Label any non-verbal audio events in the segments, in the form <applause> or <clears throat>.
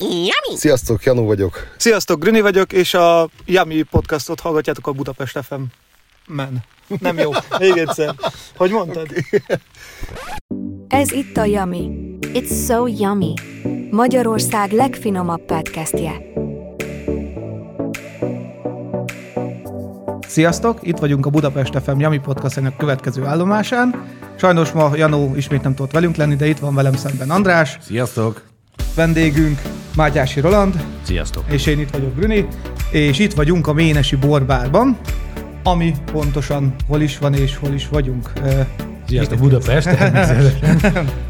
Yummy! Sziasztok, Janó vagyok. Sziasztok, Grüni vagyok, és a Yummy podcastot hallgatjátok a Budapest FM. Men. Nem jó. Még egyszer. Hogy mondtad? Ez itt a Yummy. It's so yummy. Magyarország legfinomabb podcastje. Sziasztok, itt vagyunk a Budapest FM Yummy podcastjának következő állomásán. Sajnos ma Janó ismét nem tudott velünk lenni, de itt van velem szemben András, Sziasztok! Vendégünk Mátyási Roland, Sziasztok! és én itt vagyok Brüni, és itt vagyunk a Ménesi Borbárban, ami pontosan hol is van és hol is vagyunk. Sziasztok, Budapest. <laughs>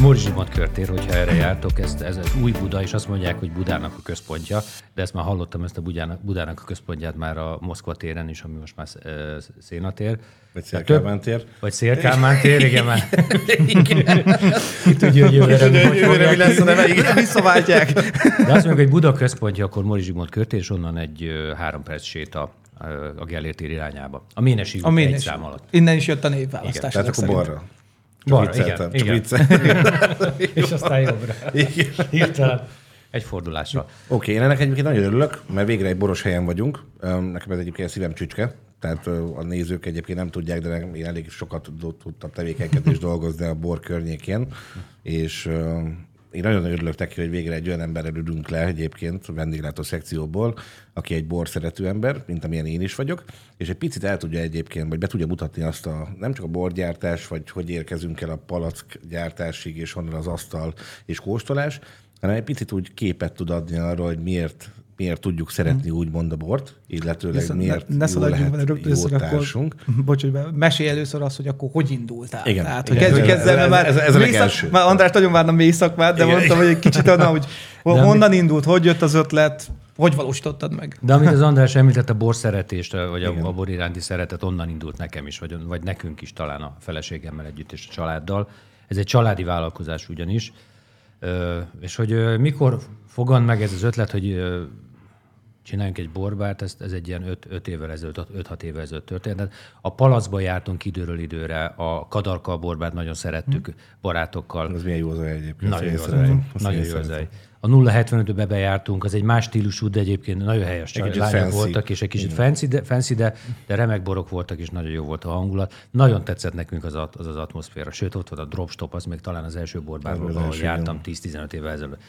Morzsimat körtér, hogyha erre jártok, ez, ez az új Buda, és azt mondják, hogy Budának a központja, de ezt már hallottam, ezt a Budának, Budának a központját már a Moszkva téren is, ami most már Szénatér. Vagy Szélkálmán tér. Vagy Szélkálmán tér, igen, már. Ki tudja, hogy jövőre Jövőre mi lesz a neve, igen. Visszaváltják. De azt mondjuk, hogy Buda központja, akkor Mori Zsigmond körtér, és onnan egy három perc séta a Gellért irányába. A Ménesi A út egy szám alatt. Innen is jött a névválasztás. Tehát ezek akkor balra. Balra, igen, csak igen. <laughs> És aztán jobbra. Hirtelen. Egy fordulással. Oké, én ennek egyébként nagyon örülök, mert végre egy boros helyen vagyunk. Nekem ez egyébként szívem csücske. Tehát a nézők egyébként nem tudják, de én elég sokat tud- tudtam tevékenykedni és <laughs> dolgozni a bor környékén. És én nagyon örülök neki, hogy végre egy olyan emberrel ülünk le egyébként vendéglátó szekcióból, aki egy bor szerető ember, mint amilyen én is vagyok, és egy picit el tudja egyébként, vagy be tudja mutatni azt a, nem csak a borgyártás, vagy hogy érkezünk el a palack gyártásig, és honnan az asztal és kóstolás, hanem egy picit úgy képet tud adni arról, hogy miért, miért tudjuk szeretni úgymond a bort, illetőleg Viszont miért ne, ne jó lehet rögtön jó össze, akkor, társunk. bocs, hogy mesélj először azt, hogy akkor hogy indultál. Igen, Tehát, igen. hogy kezdjük Ez- ezzel, ez- mert már, ez- ez a mély szak- már András nagyon várna mély szakmát, de Igen. mondtam, hogy egy kicsit onnan, hogy <laughs> honnan indult, hogy jött az ötlet, hogy valósítottad meg. De amit az András említett, a bor szeretést, vagy a, a bor iránti szeretet, onnan indult nekem is, vagy, vagy nekünk is talán a feleségemmel együtt és a családdal. Ez egy családi vállalkozás ugyanis. Ö, és hogy ö, mikor fogant meg ez az ötlet, hogy ö, csináljunk egy borbárt, ez, ez egy ilyen 5 évvel ezelőtt, 5-6 évvel ezelőtt történt. Tehát A palacba jártunk időről időre, a kadarka borbárt nagyon szerettük barátokkal. Ez milyen jó az a egyébként. Nagyon jó az Nagyon jó az. A 075-be bejártunk, az egy más stílusú, de egyébként nagyon helyes Egy lányok fancy. voltak, és egy kicsit fancy de, fancy, de, de remek borok voltak, és nagyon jó volt a hangulat. Nagyon tetszett nekünk az az, az atmoszféra. Sőt, ott volt a dropstop, az még talán az első az ahol jártam 10-15 évvel ezelőtt.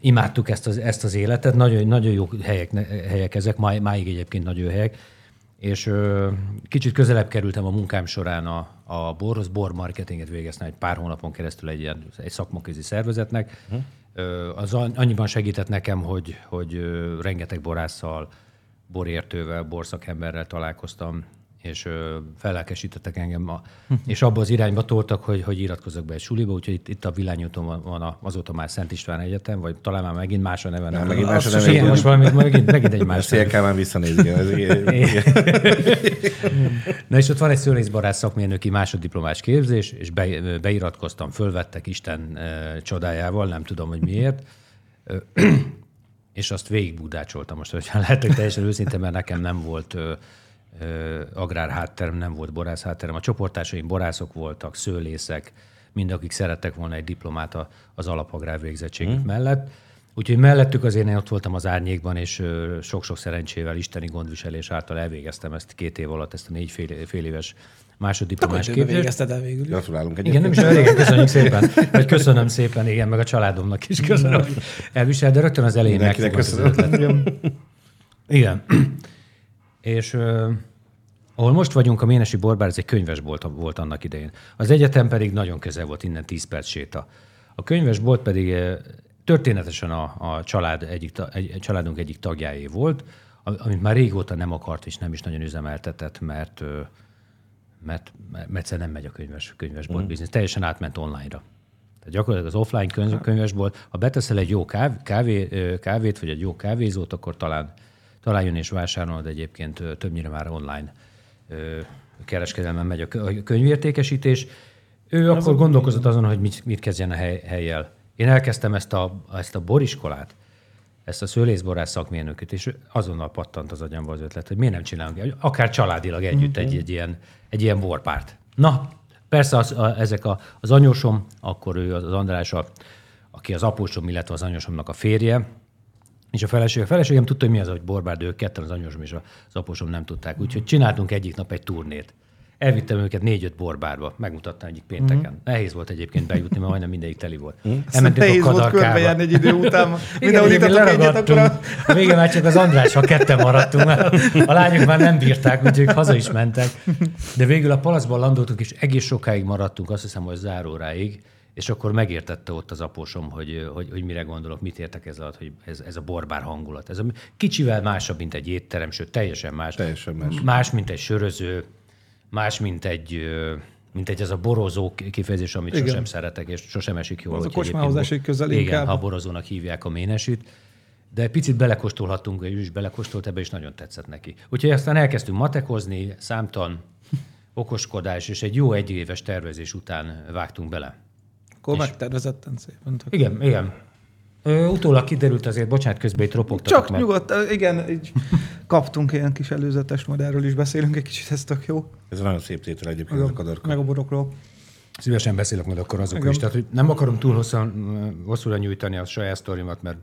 Imádtuk ezt az, ezt az életet, nagyon, nagyon jó helyek, helyek ezek, máig, máig egyébként nagyon jó helyek. És ö, kicsit közelebb kerültem a munkám során a, a borhoz, bor marketinget végeztem egy pár hónapon keresztül egy ilyen egy szakmaközi szervezetnek. Ö, az an- annyiban segített nekem, hogy, hogy ö, rengeteg borásszal, borértővel, borszakemberrel találkoztam, és fellelkesítettek engem, a, és abba az irányba toltak, hogy, hogy iratkozzak be egy suliba, úgyhogy itt, itt a Villányúton van, van a, azóta már Szent István Egyetem, vagy talán már megint más a neve. Nem, megint más a neve, most valami, megint, megint egy más neve. Szélkálmán visszanéz, igen. Ez, <laughs> igen, igen. Na és ott van egy szőlészbarát szakmérnöki másoddiplomás képzés, és be, beiratkoztam, fölvettek Isten e, csodájával, nem tudom, hogy miért. <clears throat> És azt végig budácsoltam most, hogyha lehetek teljesen őszinte, mert nekem nem volt ö, ö, agrár hátterem, nem volt borász hátterem. A csoportársaim borászok voltak, szőlészek, mind akik szerettek volna egy diplomát a- az alapagrár végzettségük mellett. Úgyhogy mellettük azért én ott voltam az árnyékban, és sok-sok szerencsével, isteni gondviselés által elvégeztem ezt két év alatt, ezt a négy fél, fél éves másoddiplomás képzést. végezted el végül. Gratulálunk Igen, nem is régen, köszönjük szépen. Vagy köszönöm szépen, igen, meg a családomnak is köszönöm, hogy elvisel, de rögtön az elején Mindenkinek köszönöm. Igen. <clears throat> És ahol most vagyunk, a Ménesi Borbár, ez egy könyvesbolt volt annak idején. Az egyetem pedig nagyon közel volt, innen 10 perc séta. A könyvesbolt pedig eh, történetesen a, a család egyik, egy, családunk egyik tagjáé volt, amit már régóta nem akart és nem is nagyon üzemeltetett, mert, mert, mert egyszer nem megy a könyves, könyvesbolt mm. biznisz. Teljesen átment online-ra. Tehát gyakorlatilag az offline könyv, könyvesbolt, ha beteszel egy jó káv, kávé, kávét, vagy egy jó kávézót, akkor talán, talán jön és vásárolod egyébként többnyire már online kereskedelmen megy a kö- a könyvértékesítés. Ő akkor gondolkozott azon, hogy mit, mit kezdjen a hely, helyjel. Én elkezdtem ezt a, ezt a boriskolát, ezt a szőlészborász szakmérnököt, és azonnal pattant az agyamba az ötlet, hogy miért nem csinálunk, akár családilag együtt egy, egy, ilyen, egy ilyen borpárt. Na, persze az, a, ezek a, az anyósom, akkor ő az András a, aki az apósom, illetve az anyósomnak a férje, és a feleség, a feleségem tudta, hogy mi az, hogy borbár, de ők ketten, az anyósom és az apósom nem tudták. Úgyhogy csináltunk egyik nap egy turnét. Elvittem őket négy-öt borbárba, megmutattam egyik pénteken. Mm-hmm. Nehéz volt egyébként bejutni, mert majdnem mindegyik teli volt. Mm. Elmentünk Nehéz a volt körbejárni egy idő után. Mindenhol itt egyet, akkor a... a vége már csak az András, ha ketten maradtunk, mert a lányok már nem bírták, úgyhogy haza is mentek. De végül a palaszban landoltunk, és egész sokáig maradtunk, azt hiszem, hogy záróráig, és akkor megértette ott az apósom, hogy, hogy, hogy mire gondolok, mit értek ez alatt, hogy ez, ez a borbár hangulat. Ez a, kicsivel másabb, mint egy étterem, sőt, teljesen más. Teljesen más. Más, mint egy söröző, más, mint egy, mint egy ez a borozó kifejezés, amit Igen. sosem szeretek, és sosem esik jól. Az a kocsmához esik közel Igen, inkább. ha borozónak hívják a ménesit. De picit belekóstolhattunk, ő is belekóstolt ebbe, és nagyon tetszett neki. Úgyhogy aztán elkezdtünk matekozni, számtan, okoskodás, és egy jó egyéves tervezés után vágtunk bele. Akkor és... megtervezetten szépen. Igen, igen. Ö, utólag kiderült azért, bocsánat, közben itt ropogtatok Csak mert... nyugodt, igen, így kaptunk ilyen kis előzetes, majd erről is beszélünk egy kicsit, ez tök jó. Ez nagyon szép tétel egyébként a kadarka. Meg a borokról. Szívesen beszélek majd akkor azokról igen. is. Tehát, hogy nem akarom túl hosszan, hosszúra nyújtani a saját sztorimat, mert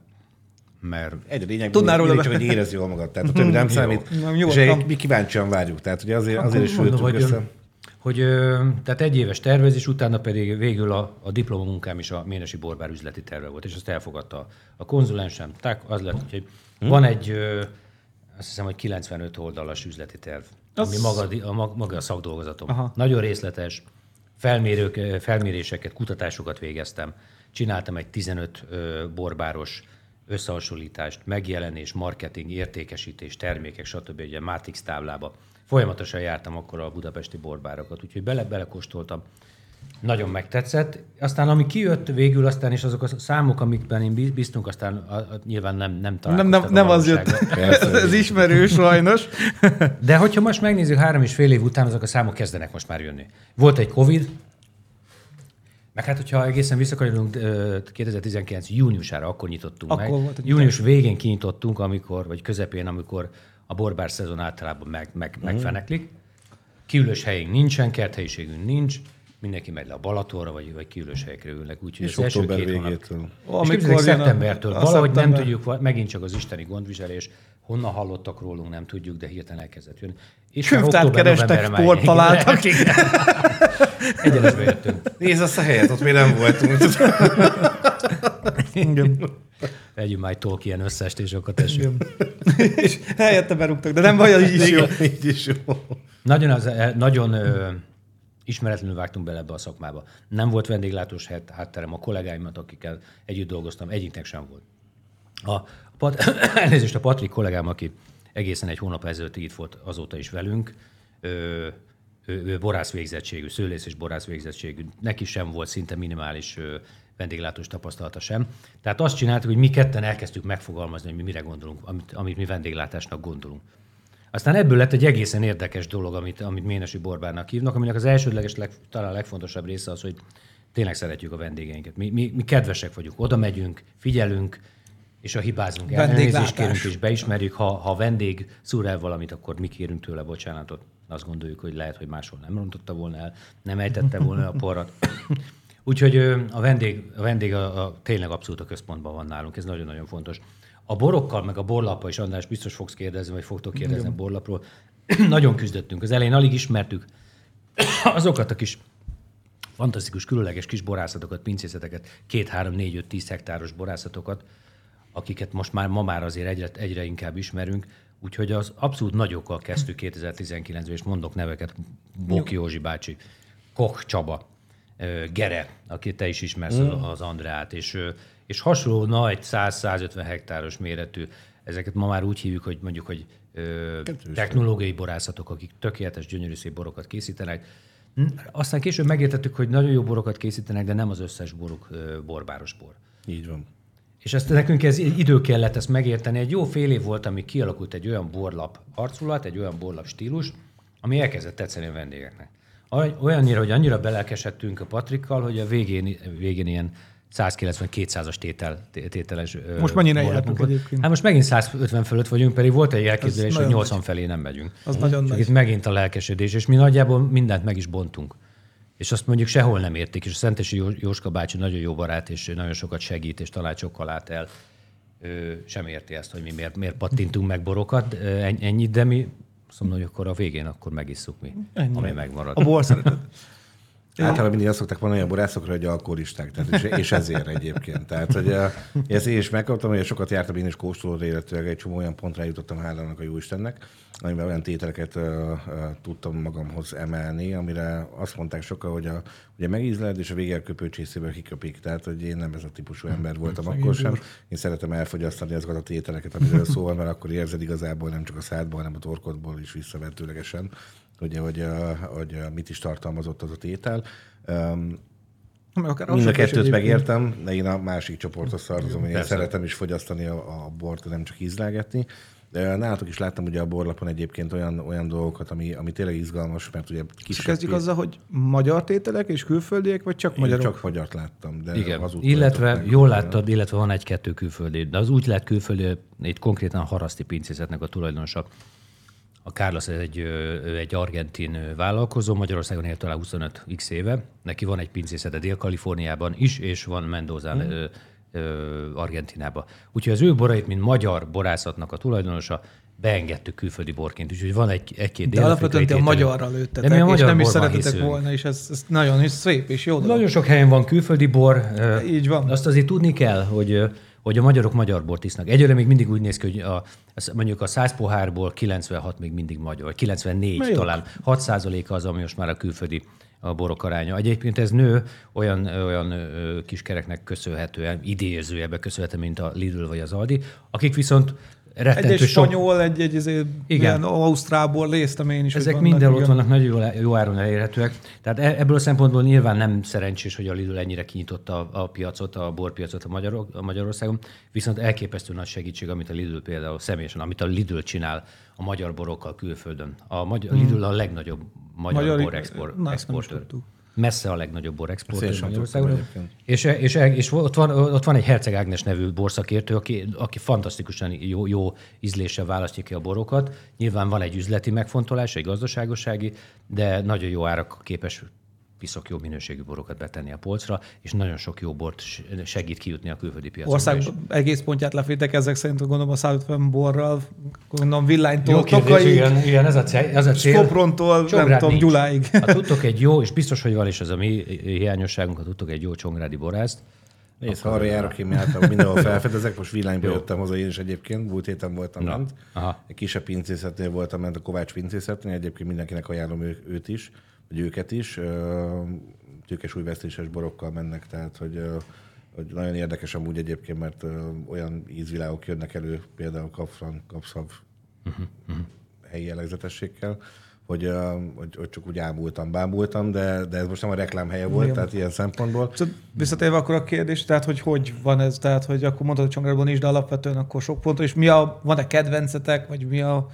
mert... Egy lényeg, Tudnál róla, csak, hogy érez jól magad. Tehát a többi <laughs> nem számít. Nem, és mi kíváncsian várjuk. Tehát ugye azért, azért is föltünk össze hogy tehát egy éves tervezés, utána pedig végül a, a diplomamunkám is a Ménesi Borbár üzleti terve volt, és azt elfogadta a konzulensem. Tehát az lett, hogy hmm. van egy, azt hiszem, hogy 95 oldalas üzleti terv, az... ami maga a, maga a szakdolgozatom. Aha. Nagyon részletes, felmérők, felméréseket, kutatásokat végeztem. Csináltam egy 15 borbáros összehasonlítást, megjelenés, marketing, értékesítés, termékek, stb. ugye Matrix táblába folyamatosan jártam akkor a budapesti borbárokat, úgyhogy bele belekóstoltam. Nagyon megtetszett. Aztán ami kijött végül, aztán is azok a számok, amikben én biztunk, aztán a, a, nyilván nem, nem találkoztam. Nem, nem, nem az jött. <laughs> Ez ismerő sajnos. De hogyha most megnézzük három és fél év után, azok a számok kezdenek most már jönni. Volt egy Covid, meg hát, hogyha egészen visszakanyarodunk 2019 júniusára, akkor nyitottunk akkor meg. Volt Június végén kinyitottunk, amikor, vagy közepén, amikor a borbár szezon általában meg, meg, mm. megfeneklik. Kiülős helyünk nincsen, kerthelyiségünk nincs, mindenki megy le a Balatonra, vagy, vagy kiülős helyekre ülnek. Úgyhogy és az első két végétől. Hónap, és szeptembertől. A, valahogy szeptember. nem tudjuk, megint csak az isteni gondviselés, honnan hallottak rólunk, nem tudjuk, de hirtelen elkezdett jönni. És Könyvtárt kerestek, sport találtak. Egyenesbe jöttünk. Nézd azt a helyet, ott még nem voltunk. Igen. Vegyünk már egy Tolkien összeestésokat esünk. <laughs> és helyette berúgtak, de nem baj, így is jó. <laughs> Így is jó. Nagyon, az, eh, nagyon ö, ismeretlenül vágtunk bele ebbe a szakmába. Nem volt vendéglátós hátterem a kollégáimat, akikkel együtt dolgoztam, egyiknek sem volt. A, Pat, <coughs> elnézést a Patrik kollégám, aki egészen egy hónap ezelőtt itt volt azóta is velünk, ö, ő, ő borász végzettségű, szőlész és borász végzettségű, neki sem volt szinte minimális vendéglátós tapasztalata sem. Tehát azt csináltuk, hogy mi ketten elkezdtük megfogalmazni, hogy mi mire gondolunk, amit, amit mi vendéglátásnak gondolunk. Aztán ebből lett egy egészen érdekes dolog, amit, amit Ménesi Borbárnak hívnak, aminek az elsődleges, leg, talán a legfontosabb része az, hogy tényleg szeretjük a vendégeinket. Mi, mi, mi kedvesek vagyunk, oda megyünk, figyelünk, és ha hibázunk, elnézést kérünk és beismerjük, ha, ha a vendég szúr el valamit, akkor mi kérünk tőle bocsánatot. Azt gondoljuk, hogy lehet, hogy máshol nem rontotta volna el, nem ejtette volna a porrat. Úgyhogy a vendég, a vendég a, a, tényleg abszolút a központban van nálunk, ez nagyon-nagyon fontos. A borokkal, meg a borlappal is, András, biztos fogsz kérdezni, vagy fogtok kérdezni a borlapról. <clears throat> nagyon küzdöttünk. Az elején alig ismertük <clears throat> azokat a kis fantasztikus, különleges kis borászatokat, pincészeteket, két, három, négy, öt, tíz hektáros borászatokat, akiket most már ma már azért egyre, egyre inkább ismerünk. Úgyhogy az abszolút nagyokkal kezdtük <clears throat> 2019-ben, és mondok neveket, Boki Józsi bácsi, Koch Csaba, Gere, akit te is ismersz mm. az Andrát, és, és hasonló nagy 100-150 hektáros méretű, ezeket ma már úgy hívjuk, hogy mondjuk, hogy technológiai borászatok, akik tökéletes, gyönyörű szép borokat készítenek. Aztán később megértettük, hogy nagyon jó borokat készítenek, de nem az összes boruk borbáros bor. Így van. És ezt nekünk ez idő kellett ezt megérteni. Egy jó fél év volt, amíg kialakult egy olyan borlap arculat, egy olyan borlap stílus, ami elkezdett tetszeni a vendégeknek. Olyannyira, hogy annyira belelkesedtünk a Patrikkal, hogy a végén, végén ilyen 190-200-as tétel, tételes Most mennyire jártunk egyébként? Hát most megint 150 fölött vagyunk, pedig volt egy elképzelés, hogy 80 felé nem megyünk. Az nagyon Csak itt megint a lelkesedés, és mi nagyjából mindent meg is bontunk. És azt mondjuk sehol nem értik, és a Szentesi Jó- Jóska bácsi nagyon jó barát, és nagyon sokat segít, és tanácsokkal lát el. Ő sem érti ezt, hogy mi miért, miért pattintunk meg borokat, ennyit, de mi mondom, hogy akkor a végén akkor megisszuk mi, Ennyi. ami megmarad. A bor szeretet. <laughs> Általában mindig azt szokták mondani a borászokra, hogy alkoholisták, tehát és, és ezért egyébként. Tehát, hogy uh, ezt én is megkaptam, hogy sokat jártam én is kóstoló illetőleg egy csomó olyan pontra jutottam hálának a Jóistennek, amiben olyan tételeket uh, uh, tudtam magamhoz emelni, amire azt mondták sokan, hogy a, ugye megízled, és a végén a köpőcsészéből kiköpik. Tehát, hogy én nem ez a típusú ember voltam akkor sem. Én szeretem elfogyasztani azokat a tételeket, amiről szó van, mert akkor érzed igazából nem csak a szádból, hanem a torkodból is visszavetőlegesen, ugye, hogy, hogy mit is tartalmazott az a tétel. Meg akár Mind a kettőt megértem, de én a másik csoporthoz tartozom, én Persze. szeretem is fogyasztani a, a bort, nem csak ízlelgetni. Nálatok is láttam ugye a borlapon egyébként olyan, olyan dolgokat, ami, ami tényleg izgalmas, mert ugye kisebb... kezdjük azzal, hogy magyar tételek és külföldiek, vagy csak Én magyarok? csak magyart láttam, de Igen, illetve jól láttad, illetve van egy-kettő külföldi, de az úgy lett külföldi, itt konkrétan a haraszti pincészetnek a tulajdonosa. A Carlos egy, egy argentin vállalkozó, Magyarországon él talán 25 x éve. Neki van egy pincészete Dél-Kaliforniában is, és van Mendozán, Mhm. ö, ö, Argentinában. Úgyhogy az ő borait, mint magyar borászatnak a tulajdonosa, beengedtük külföldi borként, úgyhogy van egy, egy-két De alapvetően a magyarra lőttetek, De mi a és magyar nem is szeretetek hiszünk. volna, és ez, ez nagyon is szép és jó dolog. Nagyon sok helyen van külföldi bor. Így van. Azt azért tudni kell, hogy, hogy a magyarok magyar bort isznak. Egyelőre még mindig úgy néz ki, hogy a, mondjuk a 100 pohárból 96 még mindig magyar, vagy 94 Na jó. talán. 6 az, ami most már a külföldi a borok aránya. Egyébként ez nő olyan, olyan kiskereknek köszönhetően, idézőjebe köszönhetően, mint a Lidl vagy az Aldi, akik viszont rettentő egy sok... spanyol, egy, egy, egy, ilyen ausztrából léztem én is. Ezek minden ott igen. vannak, nagyon jó, jó áron elérhetőek. Tehát e- ebből a szempontból nyilván nem szerencsés, hogy a Lidl ennyire kinyitotta a, a piacot, a borpiacot a, Magyarok, a Magyarországon, viszont elképesztő nagy segítség, amit a Lidl például személyesen, amit a Lidl csinál a magyar borokkal külföldön. A magyar, Lidl a legnagyobb magyar, Magyar- magyar bor export, Na, ezt nem is exportőr. Messze a legnagyobb bor exportőr Ezt én sem Magyarországon. És, és, és ott, van, ott van egy Herceg Ágnes nevű borszakértő, aki, aki fantasztikusan jó, jó ízléssel választja ki a borokat. Nyilván van egy üzleti megfontolás, egy gazdaságossági, de nagyon jó árak képes piszok jó minőségű borokat betenni a polcra, és nagyon sok jó bort segít kijutni a külföldi piacra. Ország is. egész pontját lefétek ezek szerint, gondolom a 150 borral, gondolom Jó villánytól, kérdés, Tokaig, igen, igen, ez a cél. Ez a cél. Soprontól, nem Csongrád tudom, nincs. Gyuláig. <laughs> Ha tudtok egy jó, és biztos, hogy van is az a mi hiányosságunk, ha tudtok egy jó csongrádi borászt, Nézd, ha arra járok, én általában mindenhol <laughs> felfedezek, most villányba jöttem haza én is egyébként, múlt héten voltam Na, ment. aha. Egy kisebb pincészetnél voltam ment, a Kovács pincészetnél, egyébként mindenkinek ajánlom ő, őt is, vagy őket is. Tőkes új vesztéses borokkal mennek, tehát hogy, hogy nagyon érdekes amúgy egyébként, mert olyan ízvilágok jönnek elő, például kapfran, kapszav helyi jellegzetességgel, hogy, hogy, hogy, csak úgy ámultam, bámultam, de, de ez most nem a reklám helye volt, Igen. tehát ilyen szempontból. Szóval visszatérve akkor a kérdés, tehát hogy hogy van ez, tehát hogy akkor mondtad, hogy Csongrádban is, de alapvetően akkor sok pont, és mi a, van-e kedvencetek, vagy mi a...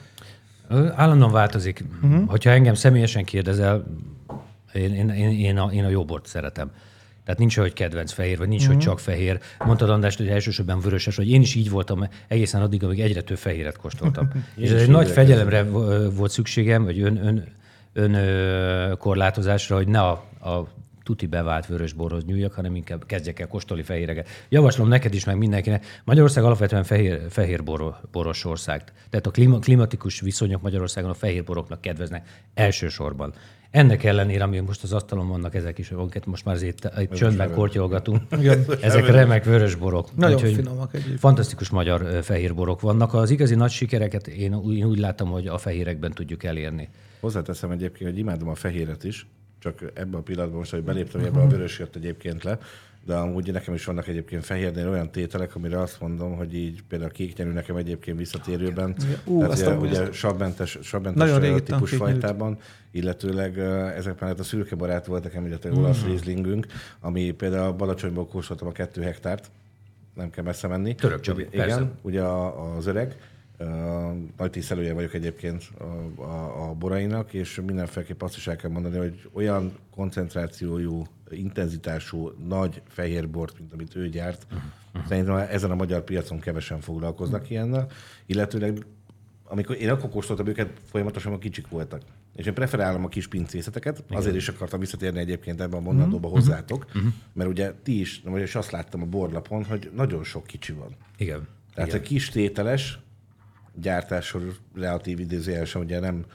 Állandóan változik. Uh-huh. Hogyha engem személyesen kérdezel, én, én, én, én, a, én a jó bort szeretem. Tehát nincs, hogy kedvenc fehér, vagy nincs, uh-huh. hogy csak fehér. Mondtad András, hogy elsősorban vöröses, hogy én is így voltam egészen addig, amíg egyre több fehéret kóstoltam. <laughs> és ez egy nagy fegyelemre vo- volt szükségem, vagy ön, ön, ön korlátozásra, hogy ne a, a tuti bevált vörösborhoz nyúljak, hanem inkább kezdjek el kóstolni fehéreket. Javaslom neked is, meg mindenkinek. Magyarország alapvetően fehér, fehér boro, boros ország. Tehát a klima, klimatikus viszonyok Magyarországon a fehér boroknak kedveznek elsősorban. Ennek ellenére, ami most az asztalon vannak, ezek is, amiket most már azért itt csöndben sem kortyolgatunk, ezek remek vörös borok. Nagyon Úgyhogy finomak egyébként. Fantasztikus magyar fehér borok vannak. Az igazi nagy sikereket én úgy, én úgy látom, hogy a fehérekben tudjuk elérni. Hozzáteszem egyébként, hogy imádom a fehéret is, csak ebben a pillanatban most, hogy beléptem, ebben a vörös jött egyébként le, de amúgy nekem is vannak egyébként fehérnél olyan tételek, amire azt mondom, hogy így például a kéknyelű nekem egyébként visszatérőben, Ú, tehát azt ugye, ugye régi ittam típus fajtában, illetőleg uh, ezek mellett a szürke barát volt nekem, illetve mm. olasz Rieslingünk, ami például Balacsonyból kóstoltam a kettő hektárt, nem kell messze menni. Török Csabi, Igen, persze. ugye a, az öreg, nagy tisztelője vagyok egyébként a, a, a borainak, és mindenféleképp azt is el kell mondani, hogy olyan koncentrációjú, intenzitású, nagy fehér bort, mint amit ő gyárt, szerintem ezen a magyar piacon kevesen foglalkoznak ilyennel, illetőleg amikor én akkor kóstoltam őket, folyamatosan a kicsik voltak. És én preferálom a kis pincészeteket, azért is akartam visszatérni egyébként ebben a mondandóba hozzátok, mert ugye ti is, és azt láttam a borlapon, hogy nagyon sok kicsi van. Igen. Tehát Igen. a kis tételes gyártásról relatív idézőjelesen ugye nem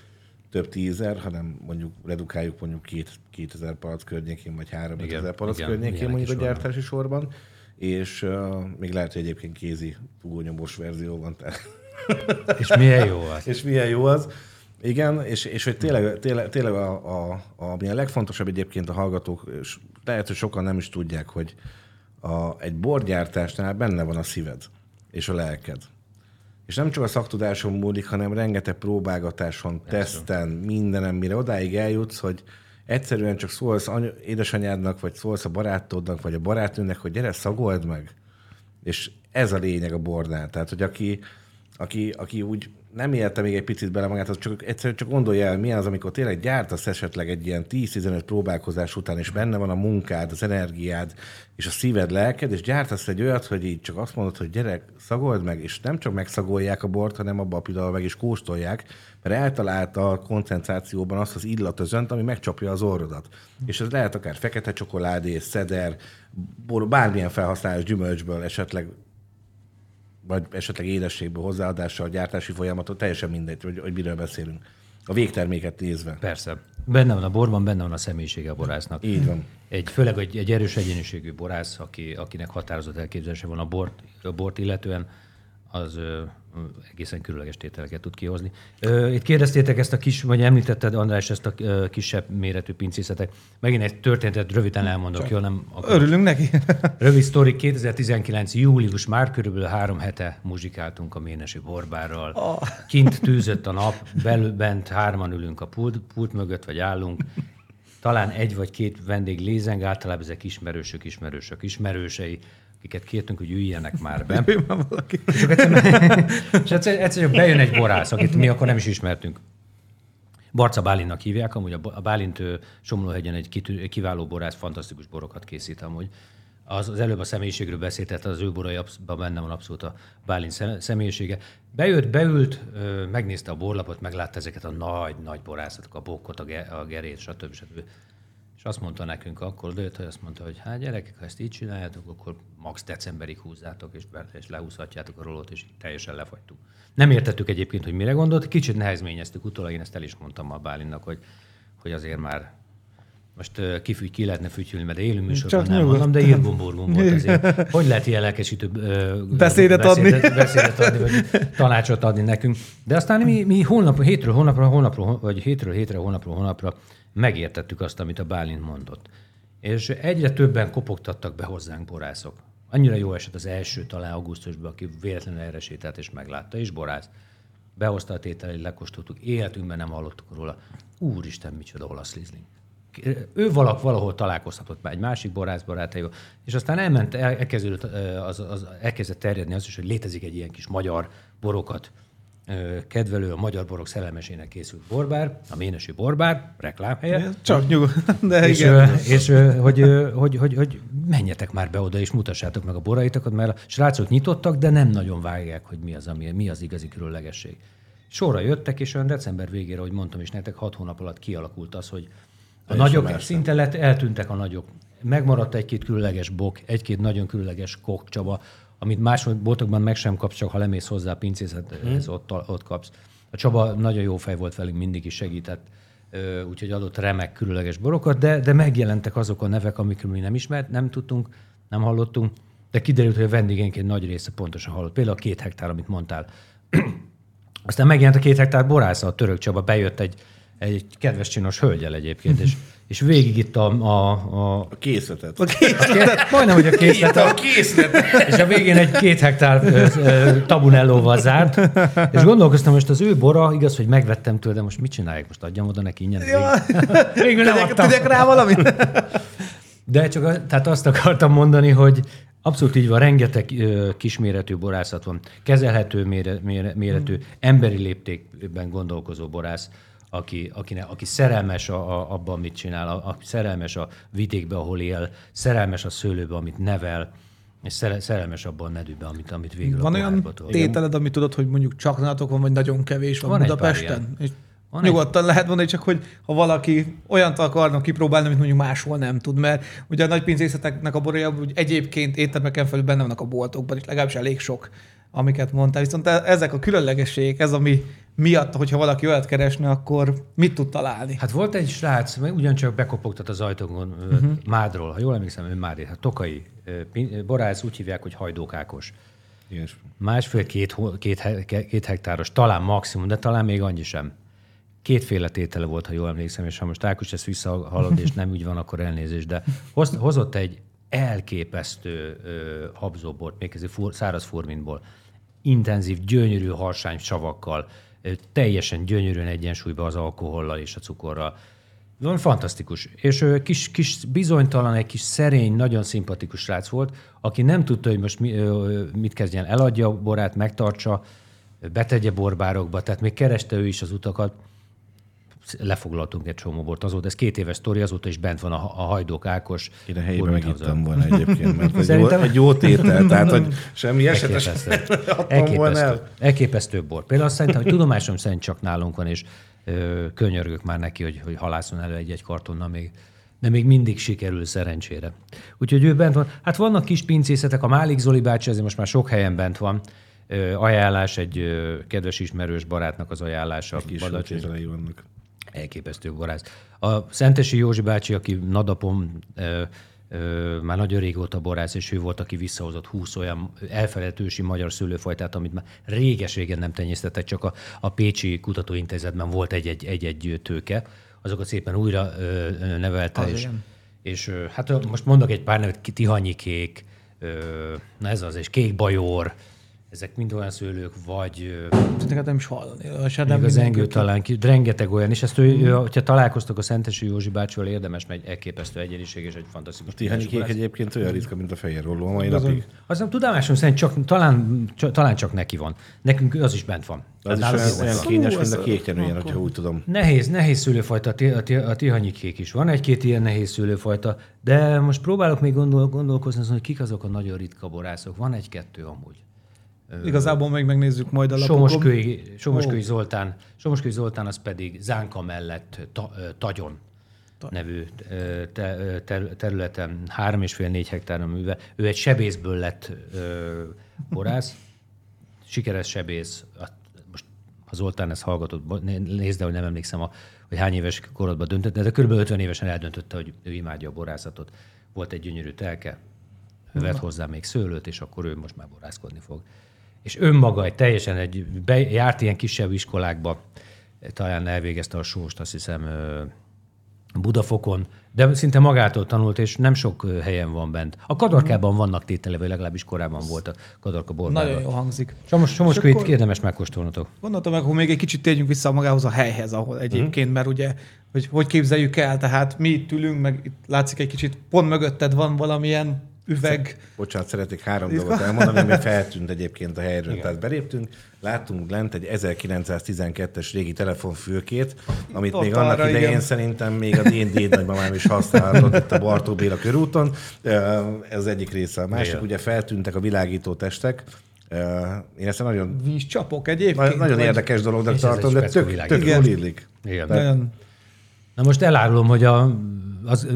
több tízer, hanem mondjuk redukáljuk mondjuk két, 2000 palac környékén, vagy 3000 Igen, palac igen, környékén mondjuk a gyártási sorban, és uh, még lehet, hogy egyébként kézi fúgónyomós verzió van. Tehát. <laughs> És milyen jó az. és milyen jó az. Igen, és, és hogy tényleg, tényleg, tényleg a, a, a, a legfontosabb egyébként a hallgatók, és lehet, hogy sokan nem is tudják, hogy a, egy borgyártásnál benne van a szíved és a lelked. És nem csak a szaktudáson múlik, hanem rengeteg próbálgatáson, teszten, mindenem, mire odáig eljutsz, hogy egyszerűen csak szólsz any- édesanyádnak, vagy szólsz a barátodnak, vagy a barátnőnek, hogy gyere, szagold meg. És ez a lényeg a bornál. Tehát, hogy aki, aki, aki úgy nem élte még egy picit bele magát, az csak egyszerűen csak gondolja el, milyen az, amikor tényleg gyártasz esetleg egy ilyen 10-15 próbálkozás után, és benne van a munkád, az energiád, és a szíved, lelked, és gyártasz egy olyat, hogy így csak azt mondod, hogy gyerek, szagold meg, és nem csak megszagolják a bort, hanem abban a pillanatban meg is kóstolják, mert eltalálta a koncentrációban azt az illatözönt, ami megcsapja az orrodat. És ez lehet akár fekete csokoládé, szeder, bor, bármilyen felhasználás gyümölcsből, esetleg vagy esetleg édességből hozzáadással, gyártási folyamatot, teljesen mindegy, hogy, hogy miről beszélünk. A végterméket nézve. Persze. Benne van a borban, benne van a személyisége a borásznak. Így van. Egy, főleg egy, egy erős egyéniségű borász, aki, akinek határozott elképzelése van a bort, a bort illetően, az egészen különleges tételeket tud kihozni. Itt kérdeztétek ezt a kis, vagy említetted András ezt a kisebb méretű pincészetek. Megint egy történetet röviden elmondok, jól nem akarok. Örülünk neki. <laughs> Rövid sztori, 2019. július, már körülbelül három hete muzsikáltunk a Ménesi borbárral. Kint tűzött a nap, belül, bent hárman ülünk a pult, pult mögött, vagy állunk. Talán egy vagy két vendég lézeng, általában ezek ismerősök, ismerősök, ismerősei, akiket kértünk, hogy üljenek már be. Valaki. És <laughs> és egyszer, egyszer csak bejön egy borász, akit mi akkor nem is ismertünk. Barca Bálinnak hívják, amúgy a Bálint Somlóhegyen egy kiváló borász, fantasztikus borokat készít amúgy. Az, az előbb a személyiségről beszélt, tehát az ő boraiban benne van abszolút a Bálint szem- személyisége. Bejött, beült, megnézte a borlapot, meglátta ezeket a nagy-nagy borászatok, a bokkot, a, ge, a gerét, stb. stb. És azt mondta nekünk akkor, odajött, hogy azt mondta, hogy hát gyerekek, ha ezt így csináljátok, akkor max. decemberig húzzátok, és, és lehúzhatjátok a rolót, és teljesen lefagytunk. Nem értettük egyébként, hogy mire gondolt, kicsit nehezményeztük utólag, én ezt el is mondtam a Bálinnak, hogy, hogy azért már most kifügy, ki lehetne fütyülni, mert élő műsorban Csak nem nyugodt. mondom, de Irgumburgum volt azért. <laughs> Hogy lehet ilyen lelkesítő uh, Beszédet adni. beszédet, beszédet adni, vagy tanácsot adni nekünk. De aztán mi, mi hónap, hétről hónapra, hónapról, vagy hétről hétre, hónapról hónapra megértettük azt, amit a Bálint mondott. És egyre többen kopogtattak be hozzánk borászok. Annyira jó esett az első talán augusztusban, aki véletlenül erre sétált és meglátta, és borász. Behozta a tételét, lekóstoltuk, életünkben nem hallottuk róla. Úristen, micsoda olasz Riesling. Ő valak, valahol találkozhatott már egy másik borász barátaival, és aztán elment, el, elkezdődött, az, az, elkezdett terjedni az is, hogy létezik egy ilyen kis magyar borokat kedvelő, a magyar borok szerelmesének készült borbár, a Ménesi borbár, reklámhelye, Csak nyugodt. <laughs> De és, igen. és ö, hogy, hogy, hogy, hogy menjetek már be oda, és mutassátok meg a boraitokat, mert a srácok nyitottak, de nem nagyon vágják, hogy mi az, ami, mi az igazi különlegesség. Sorra jöttek, és olyan december végére, ahogy mondtam is nektek, hat hónap alatt kialakult az, hogy a nagyok más szinte lett, eltűntek a nagyok. Megmaradt egy-két különleges bok, egy-két nagyon különleges kok Csaba, amit más boltokban meg sem kapsz, csak ha lemész hozzá a pincészethez, ott, ott kapsz. A Csaba nagyon jó fej volt velünk, mindig is segített, úgyhogy adott remek különleges borokat, de, de megjelentek azok a nevek, amikről mi nem ismert, nem tudtunk, nem hallottunk, de kiderült, hogy a vendégeink egy nagy része pontosan hallott. Például a két hektár, amit mondtál. <clears throat> Aztán megjelent a két hektár borásza, a török Csaba, bejött egy, egy kedves csinos hölgyel egyébként, és, <laughs> és végig itt a, a, a, A készletet. a két, majdnem, hogy a készlet, a készletet! <laughs> és a végén egy két hektár tabunellóval zárt, és gondolkoztam, most az ő bora, igaz, hogy megvettem tőle, de most mit csinálják? Most adjam oda neki ingyen? <laughs> Végül nem adtam. tegyek rá valamit? De csak a- tehát azt akartam mondani, hogy abszolút így van, rengeteg ö, kisméretű borászat van, kezelhető mére, mére, méretű, emberi léptékben gondolkozó borász, aki, aki, aki szerelmes a, a, abban, amit csinál, a, a, szerelmes a vidékbe, ahol él, szerelmes a szőlőbe, amit nevel, és szere- szerelmes abban a nedűbe, amit, amit végül Van a olyan tételed, amit tudod, hogy mondjuk csak nálatok van, vagy nagyon kevés van, Van egy Budapesten? És Van egy- Nyugodtan lehet mondani, csak hogy ha valaki olyant akarnak kipróbálni, amit mondjuk máshol nem tud, mert ugye a nagy pincészeteknek a borja úgy egyébként éttermeken felül benne vannak a boltokban, és legalábbis elég sok, amiket mondtál. Viszont e- ezek a különlegességek, ez ami miatt, hogyha valaki olyat keresne, akkor mit tud találni? Hát volt egy srác, meg ugyancsak bekopogtat az ajtónkon uh-huh. Mádról, ha jól emlékszem, ő Mádi, hát Tokai, borász úgy hívják, hogy Hajdók Ákos. Ilyesmi. Másfél-két két, két hektáros, talán maximum, de talán még annyi sem. Kétféle tétele volt, ha jól emlékszem, és ha most Ákos ezt visszahallod, és nem úgy van, akkor elnézést, de hoz, hozott egy elképesztő ö, habzóbort, méghozzá fur, száraz furmintból, intenzív, gyönyörű harsány savakkal, teljesen gyönyörűen egyensúlyban az alkohollal és a cukorral. Van fantasztikus. És ö, kis, kis bizonytalan, egy kis szerény, nagyon szimpatikus srác volt, aki nem tudta, hogy most mi, mit kezdjen, eladja a borát, megtartsa, betegye borbárokba, tehát még kereste ő is az utakat. Lefoglaltunk egy csomó bort. Azóta ez két éves sztori, azóta is bent van a, a Hajdók Ákos. Én a helyében megittem volna egyébként, mert Szerintem- egy jó tétel, tehát hogy semmi esetes Elképesztő. <laughs> Elképesztő. el. Elképesztő bor. Például azt szerintem, hogy tudomásom szerint csak nálunk van, és ö, könyörgök már neki, hogy, hogy halászon elő egy-egy kartonnal még de még mindig sikerül szerencsére. Úgyhogy ő bent van. Hát vannak kis pincészetek, a Málik Zoli bácsi azért most már sok helyen bent van. Ajánlás egy kedves ismerős barátnak az ajánlása. Kis vannak. Elképesztő borász. A Szentesi Józsi bácsi, aki Nadapon ö, ö, már nagyon régóta borász, és ő volt, aki visszahozott 20 olyan elfelejtett ősi magyar szőlőfajtát, amit már réges-régen nem tenyésztettek, csak a, a Pécsi Kutatóintézetben volt egy-egy, tőke, azokat szépen újra ö, ö, nevelte, Az és, igen. és ö, hát most mondok egy pár nevet, ki- tihanyi kék, ö, na ez az, és kék bajor, ezek mind olyan szőlők, vagy Szerintem nem is hallani. Nem az engő talán, ki, rengeteg olyan, és ezt ő, ő, hogyha találkoztok a Szentesi Józsi bácsival, érdemes, mert egy elképesztő egyeniség és egy fantasztikus. Tihanyi kék tudású egyébként olyan ritka, mint a fehér rolló a mai Bizony. napig. Azt nem tudomásom szerint csak, talán, csak, talán csak neki van. Nekünk az is bent van. Az is nálunk olyan, olyan kényes, mint a akkor- hogyha úgy tudom. Nehéz, nehéz szőlőfajta, a, ti, a, ti, a tihanyi kék is van, egy-két ilyen nehéz szőlőfajta, de most próbálok még gondol, gondolkozni hogy kik azok a nagyon ritka borászok. Van egy-kettő amúgy. Igazából még megnézzük majd a lapokon. Somoskői, Somoskői Zoltán, Somoskői Zoltán az pedig Zánka mellett ta, Tagyon nevű ö, te, ter, területen, három és fél négy hektáron műve. Ő egy sebészből lett ö, borász, sikeres sebész. Most ha Zoltán ezt hallgatott, nézd el, hogy nem emlékszem, a, hogy hány éves korodban döntött, de kb. 50 évesen eldöntötte, hogy ő imádja a borászatot. Volt egy gyönyörű telke, ő vett hozzá még szőlőt, és akkor ő most már borászkodni fog. És önmaga egy teljesen egy, be, járt ilyen kisebb iskolákba, talán elvégezte a sóst, azt hiszem, Budafokon, de szinte magától tanult, és nem sok helyen van bent. A Kadarkában vannak tétele, vagy legalábbis korábban volt a Kadarka borbában. Nagyon jó hangzik. Somos, somos És akkor... akkor- érdemes megkóstolnotok. Gondoltam meg, hogy még egy kicsit térjünk vissza magához a helyhez, ahol egyébként, mert ugye, hogy hogy képzeljük el, tehát mi itt ülünk, meg itt látszik egy kicsit, pont mögötted van valamilyen üveg. Bocsánat, szeretnék három dolgot elmondani, ami feltűnt egyébként a helyről. Igen. Tehát beléptünk, láttunk lent egy 1912-es régi telefonfülkét, amit Ott még annak arra, idején igen. szerintem még az én dédnagymamám is használhatott itt a Bartók Béla körúton. Ez egyik része. A másik, Igen. ugye feltűntek a világító testek. Én ezt nagyon, Vízcsapok egyébként. nagyon vagy- érdekes dolognak tartom, de tök, tök Igen. jól illik. Igen. Nagyon. Na most elárulom, hogy a, az,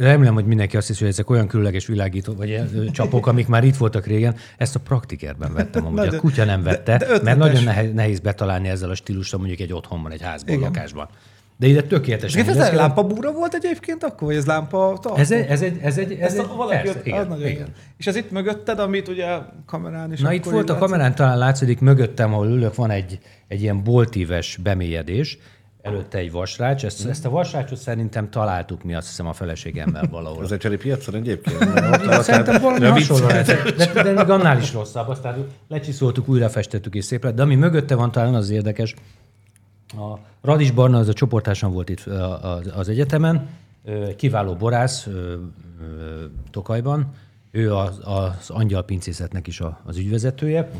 remélem, hogy mindenki azt hiszi, hogy ezek olyan különleges világító, vagy csapok, amik már itt voltak régen. Ezt a praktikerben vettem, amúgy Na, a de- kutya nem de- vette, de ötletes. mert nagyon nehéz, nehéz betalálni ezzel a stílusra mondjuk egy otthonban, egy házban, Igen. lakásban. De ide tökéletesen. Ez, ez illeszkedik. lámpabúra volt egyébként akkor, vagy ez lámpa tartó? Ez egy, ez egy, ez egy, ez egy valaki persze, ott, igen, az nagyon igen. jó. És ez itt mögötted, amit ugye kamerán is Na itt volt a látszik? kamerán, talán látszik, mögöttem, ahol ülök, van egy, egy ilyen boltíves bemélyedés, előtte egy vasrács. Ezt, ezt a vasrácsot szerintem találtuk mi, azt hiszem, a feleségemmel valahol. Az egy piacon egyébként. <laughs> Szerintem valami hasonló lehet. <laughs> De, de még annál is rosszabb. Aztán lecsiszoltuk, újra festettük és szép lett. De ami mögötte van talán az érdekes, a Radis Barna, az a csoportásan volt itt az, egyetemen, kiváló borász Tokajban, ő az, az angyal pincészetnek is az ügyvezetője,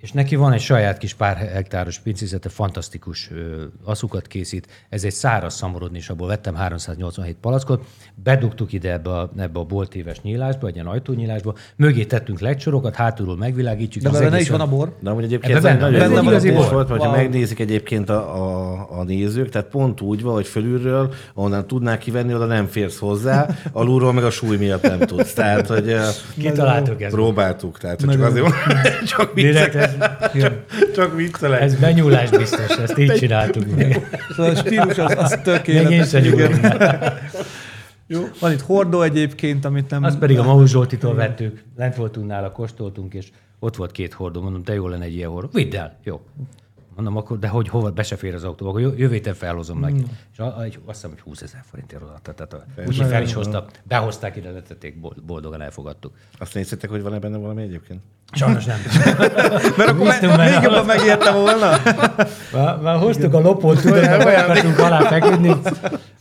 és neki van egy saját kis pár hektáros pincézete, fantasztikus ö, aszukat készít. Ez egy száraz szamorodni, és abból vettem 387 palackot. Bedugtuk ide ebbe a, ebbe a boltéves nyílásba, egy ilyen ajtónyílásba. Mögé tettünk lecsorokat, hátulról megvilágítjuk. De benne is van a bor. De amúgy egyébként egy benne- nagyon benne igazi bor. volt, hogyha Wow. megnézik egyébként a, a, a nézők, tehát pont úgy van, hogy fölülről, onnan tudnák kivenni, oda nem férsz hozzá, alulról meg a súly miatt nem tudsz. Tehát, hogy Kitaláltuk ezt. próbáltuk, tehát hogy csak azért <laughs> csak Ez, csak viccelek. ez benyúlás biztos, ezt így csináltuk meg. Szóval a stílus az, az Még én tökéletes. sem Igen. nyúlom. Jó. Van itt hordó egyébként, amit nem... Azt pedig a Maus Zsoltitól vettük, lent voltunk nála, kóstoltunk, és ott volt két hordó. Mondom, de jó lenne egy ilyen hordó. Vidd el, jó. Mondom, akkor, de hogy hova, be se fér az autóba, akkor jö- jövő héten felhozom Mm. neki. És azt hiszem, hogy 20 ezer forintért odaadta. Tehát a- úgyhogy fel is hozta, behozták ide, letették, bol- boldogan elfogadtuk. Azt néztétek, hogy van-e benne valami egyébként? Sajnos nem. <laughs> Mert akkor me- benne. még jobban megérte volna. Már, már hoztuk a lopót, tudod, be akartunk alá feküdni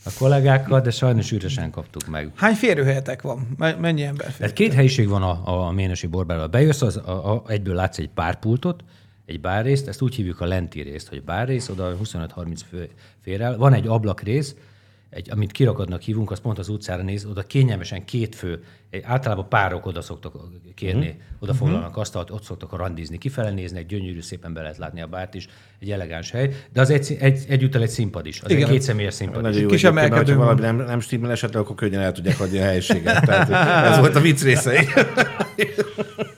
a kollégákkal, de sajnos üresen kaptuk meg. Hány férőhelyetek van? Me- Mennyi ember? Tehát két helyiség van a, a Ménesi borbárral. Bejössz, az, a, a, egyből látsz egy párpultot, egy bárrészt, ezt úgy hívjuk a lenti részt, hogy bárrész, oda 25-30 fő fér el. Van egy ablakrész, egy, amit kirakadnak hívunk, az pont az utcára néz, oda kényelmesen két fő, általában párok oda szoktak kérni, uh-huh. oda foglalnak asztalt, ott szoktak randizni, kifele néznek, gyönyörű, szépen be lehet látni a bárt is, egy elegáns hely, de az egy, egy, egyúttal egy színpad is, az Igen. egy kétszemélyes színpad Nagyon is. jó, kis egyébként, mert emelkedő ha valami nem, nem stimmel esetleg, akkor könnyen el tudják adni a helyiséget. <laughs> Tehát ez volt a vicc része. <laughs>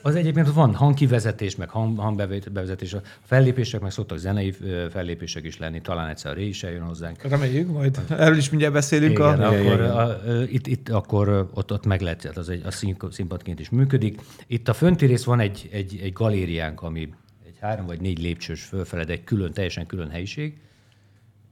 Az egyébként van hangkivezetés, meg hang, hangbevezetés. A fellépések, meg szoktak zenei fellépések is lenni, talán egyszer a Ré is eljön hozzánk. Reméljük, majd erről is mindjárt beszélünk. Igen, a... akkor A, ö, itt, itt akkor ott, ott meg lehet, az egy, a szín- színpadként is működik. Itt a fönti rész van egy, egy, egy galériánk, ami egy három vagy négy lépcsős fölfeled, egy külön, teljesen külön helyiség,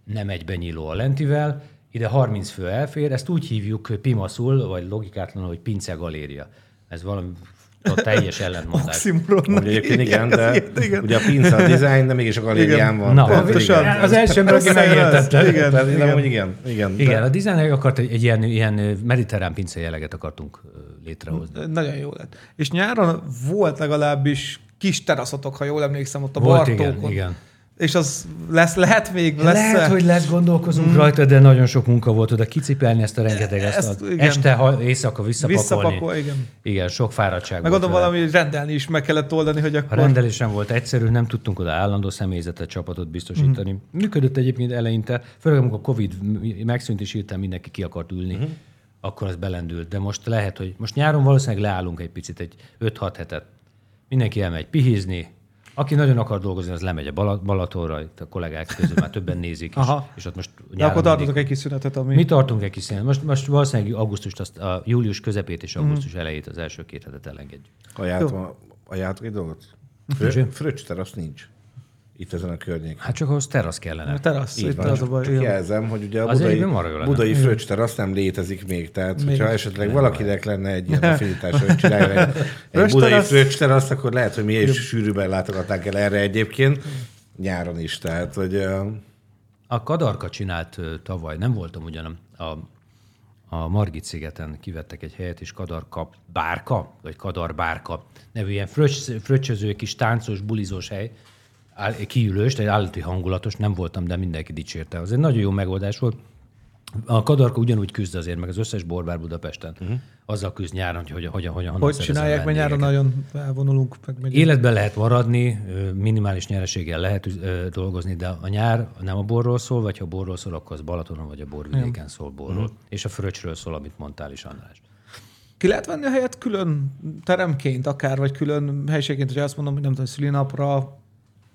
nem egyben nyíló a lentivel, ide 30 fő elfér, ezt úgy hívjuk pimaszul, vagy logikátlanul, hogy pince galéria. Ez valami a teljes ellentmondás. Oxymoron. Ugye egyébként igen, de igen, igen. ugye a pince a design, de mégis a galérián van. Na, tehát pontosan. igen. Az első ember, aki megértette. Igen, Tehát, igen. igen. igen, igen. de- a designer akart egy, egy ilyen, ilyen mediterrán pince jelleget akartunk létrehozni. Nagyon jó lett. És nyáron volt legalábbis kis teraszotok, ha jól emlékszem, ott a Volt, Bartókon. igen, igen. És az lesz, lehet még, lesz Lehet, hogy lesz, gondolkozunk mm. rajta, de nagyon sok munka volt oda kicipelni ezt a rengeteg Ezt, ezt, igen. Este, ha, éjszaka visszapakolni. Visszapakol, igen. Igen, sok fáradtság Meg gondolom valami rendelni is meg kellett oldani, hogy A akkor... rendelés nem volt egyszerű, nem tudtunk oda állandó személyzetet, csapatot biztosítani. Mm. Működött egyébként eleinte, főleg amikor a Covid megszűnt és hirtelen mindenki ki akart ülni, mm. akkor az belendült. De most lehet, hogy most nyáron valószínűleg leállunk egy picit, egy 5-6 hetet. Mindenki elmegy pihizni, aki nagyon akar dolgozni, az lemegy a Bala- Balatonra, itt a kollégák közül már többen nézik, és, Aha. és ott most De nyáron akkor tartotok egy kis szünetet, ami... mi tartunk egy kis színen. Most, most valószínűleg augusztust, azt a július közepét és augusztus elejét, az első két hetet elengedjük. Ajánlom, ajánlok egy dolgot? Frö- Fröccs terasz nincs. Itt ezen a környéken. Hát csak ahhoz terasz kellene. A terasz, Így itt van, az a baj. csak igen. jelzem, hogy ugye a Az budai, budai fröccs terasz nem létezik még. Tehát, Még. hogyha esetleg valakinek lenne egy ilyen affinitása, hogy csináljon egy, <laughs> egy budai terasz? fröccs terasz, akkor lehet, hogy mi is sűrűbben látogatnánk el erre egyébként. Nyáron is, tehát, hogy A Kadarka csinált tavaly, nem voltam ugyan a, a Margit szigeten kivettek egy helyet, és Kadarka bárka, vagy Kadar bárka nevű ilyen fröccs, fröccsöző kis táncos, bulizós hely, áll- kiülős, egy állati hangulatos, nem voltam, de mindenki dicsérte. Az egy nagyon jó megoldás volt. A Kadarka ugyanúgy küzd azért, meg az összes borbár Budapesten. Uh-huh. Azzal küzd nyáron, hogy, hogy, hogy, hogy honnan Hogy csinálják, mert nyáron nagyon elvonulunk. Meg megyünk. Életben lehet maradni, minimális nyereséggel lehet dolgozni, de a nyár nem a borról szól, vagy ha a borról szól, akkor az Balatonon vagy a borvidéken szól borról. Mhm. És a fröccsről szól, amit mondtál is, András. Ki lehet venni a helyet külön teremként, akár, vagy külön helységként, hogy azt mondom, hogy nem tudom, szülinapra,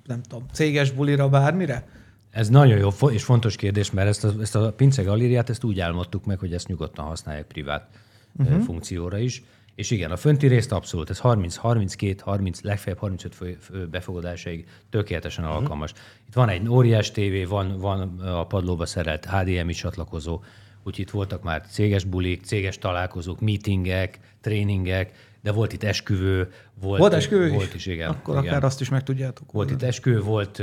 nem tudom, céges bulira, bármire? Ez nagyon jó és fontos kérdés, mert ezt a, ezt a pince galériát ezt úgy álmodtuk meg, hogy ezt nyugodtan használják privát uh-huh. funkcióra is. És igen, a fönti részt abszolút, ez 30, 32, 30, legfeljebb 35 fő, fő befogadásaig tökéletesen uh-huh. alkalmas. Itt van egy óriás tévé, van, van a padlóba szerelt HDMI csatlakozó, úgyhogy itt voltak már céges bulik, céges találkozók, meetingek, tréningek, de volt itt esküvő, volt, Volt esküvő volt is? is, igen. Akkor igen. akár azt is meg tudjátok. Volt itt esküvő, volt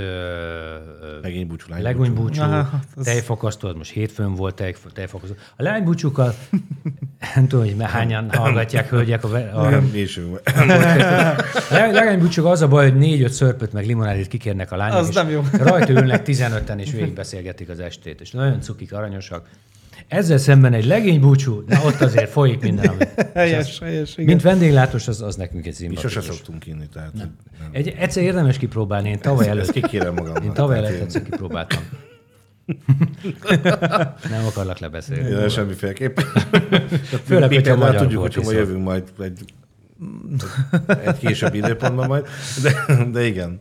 Legénybúcsú, legúnybúcsú, Aha, az- tejfakasztó, az most hétfőn volt tej, tejfakasztó. A lánybúcsúkkal, nem tudom, hogy hányan hallgatják hölgyek a, a, Nem, a legánybúcsúk az a baj, hogy négy-öt szörpöt meg limonádét kikérnek a lányok, Az és nem jó. rajta ülnek 15-en, és végigbeszélgetik az estét, és nagyon cukik, aranyosak. Ezzel szemben egy legénybúcsú, na ott azért folyik minden, ami... <laughs> Helyes, helyes, igen. Mint vendéglátós, az, az nekünk egy Mi sose szoktunk inni, tehát nem. Egy, egyszer érdemes kipróbálni, én tavaly Ezt előtt, kikérem magamnak. én tavaly tehát előtt én- egyszer kipróbáltam. Nem akarlak lebeszélni. Ja, semmiféleképpen. Főleg, Mi hogyha magyar tudjuk, volt hogy viszont. jövünk majd egy, egy később időpontban majd, de, de igen.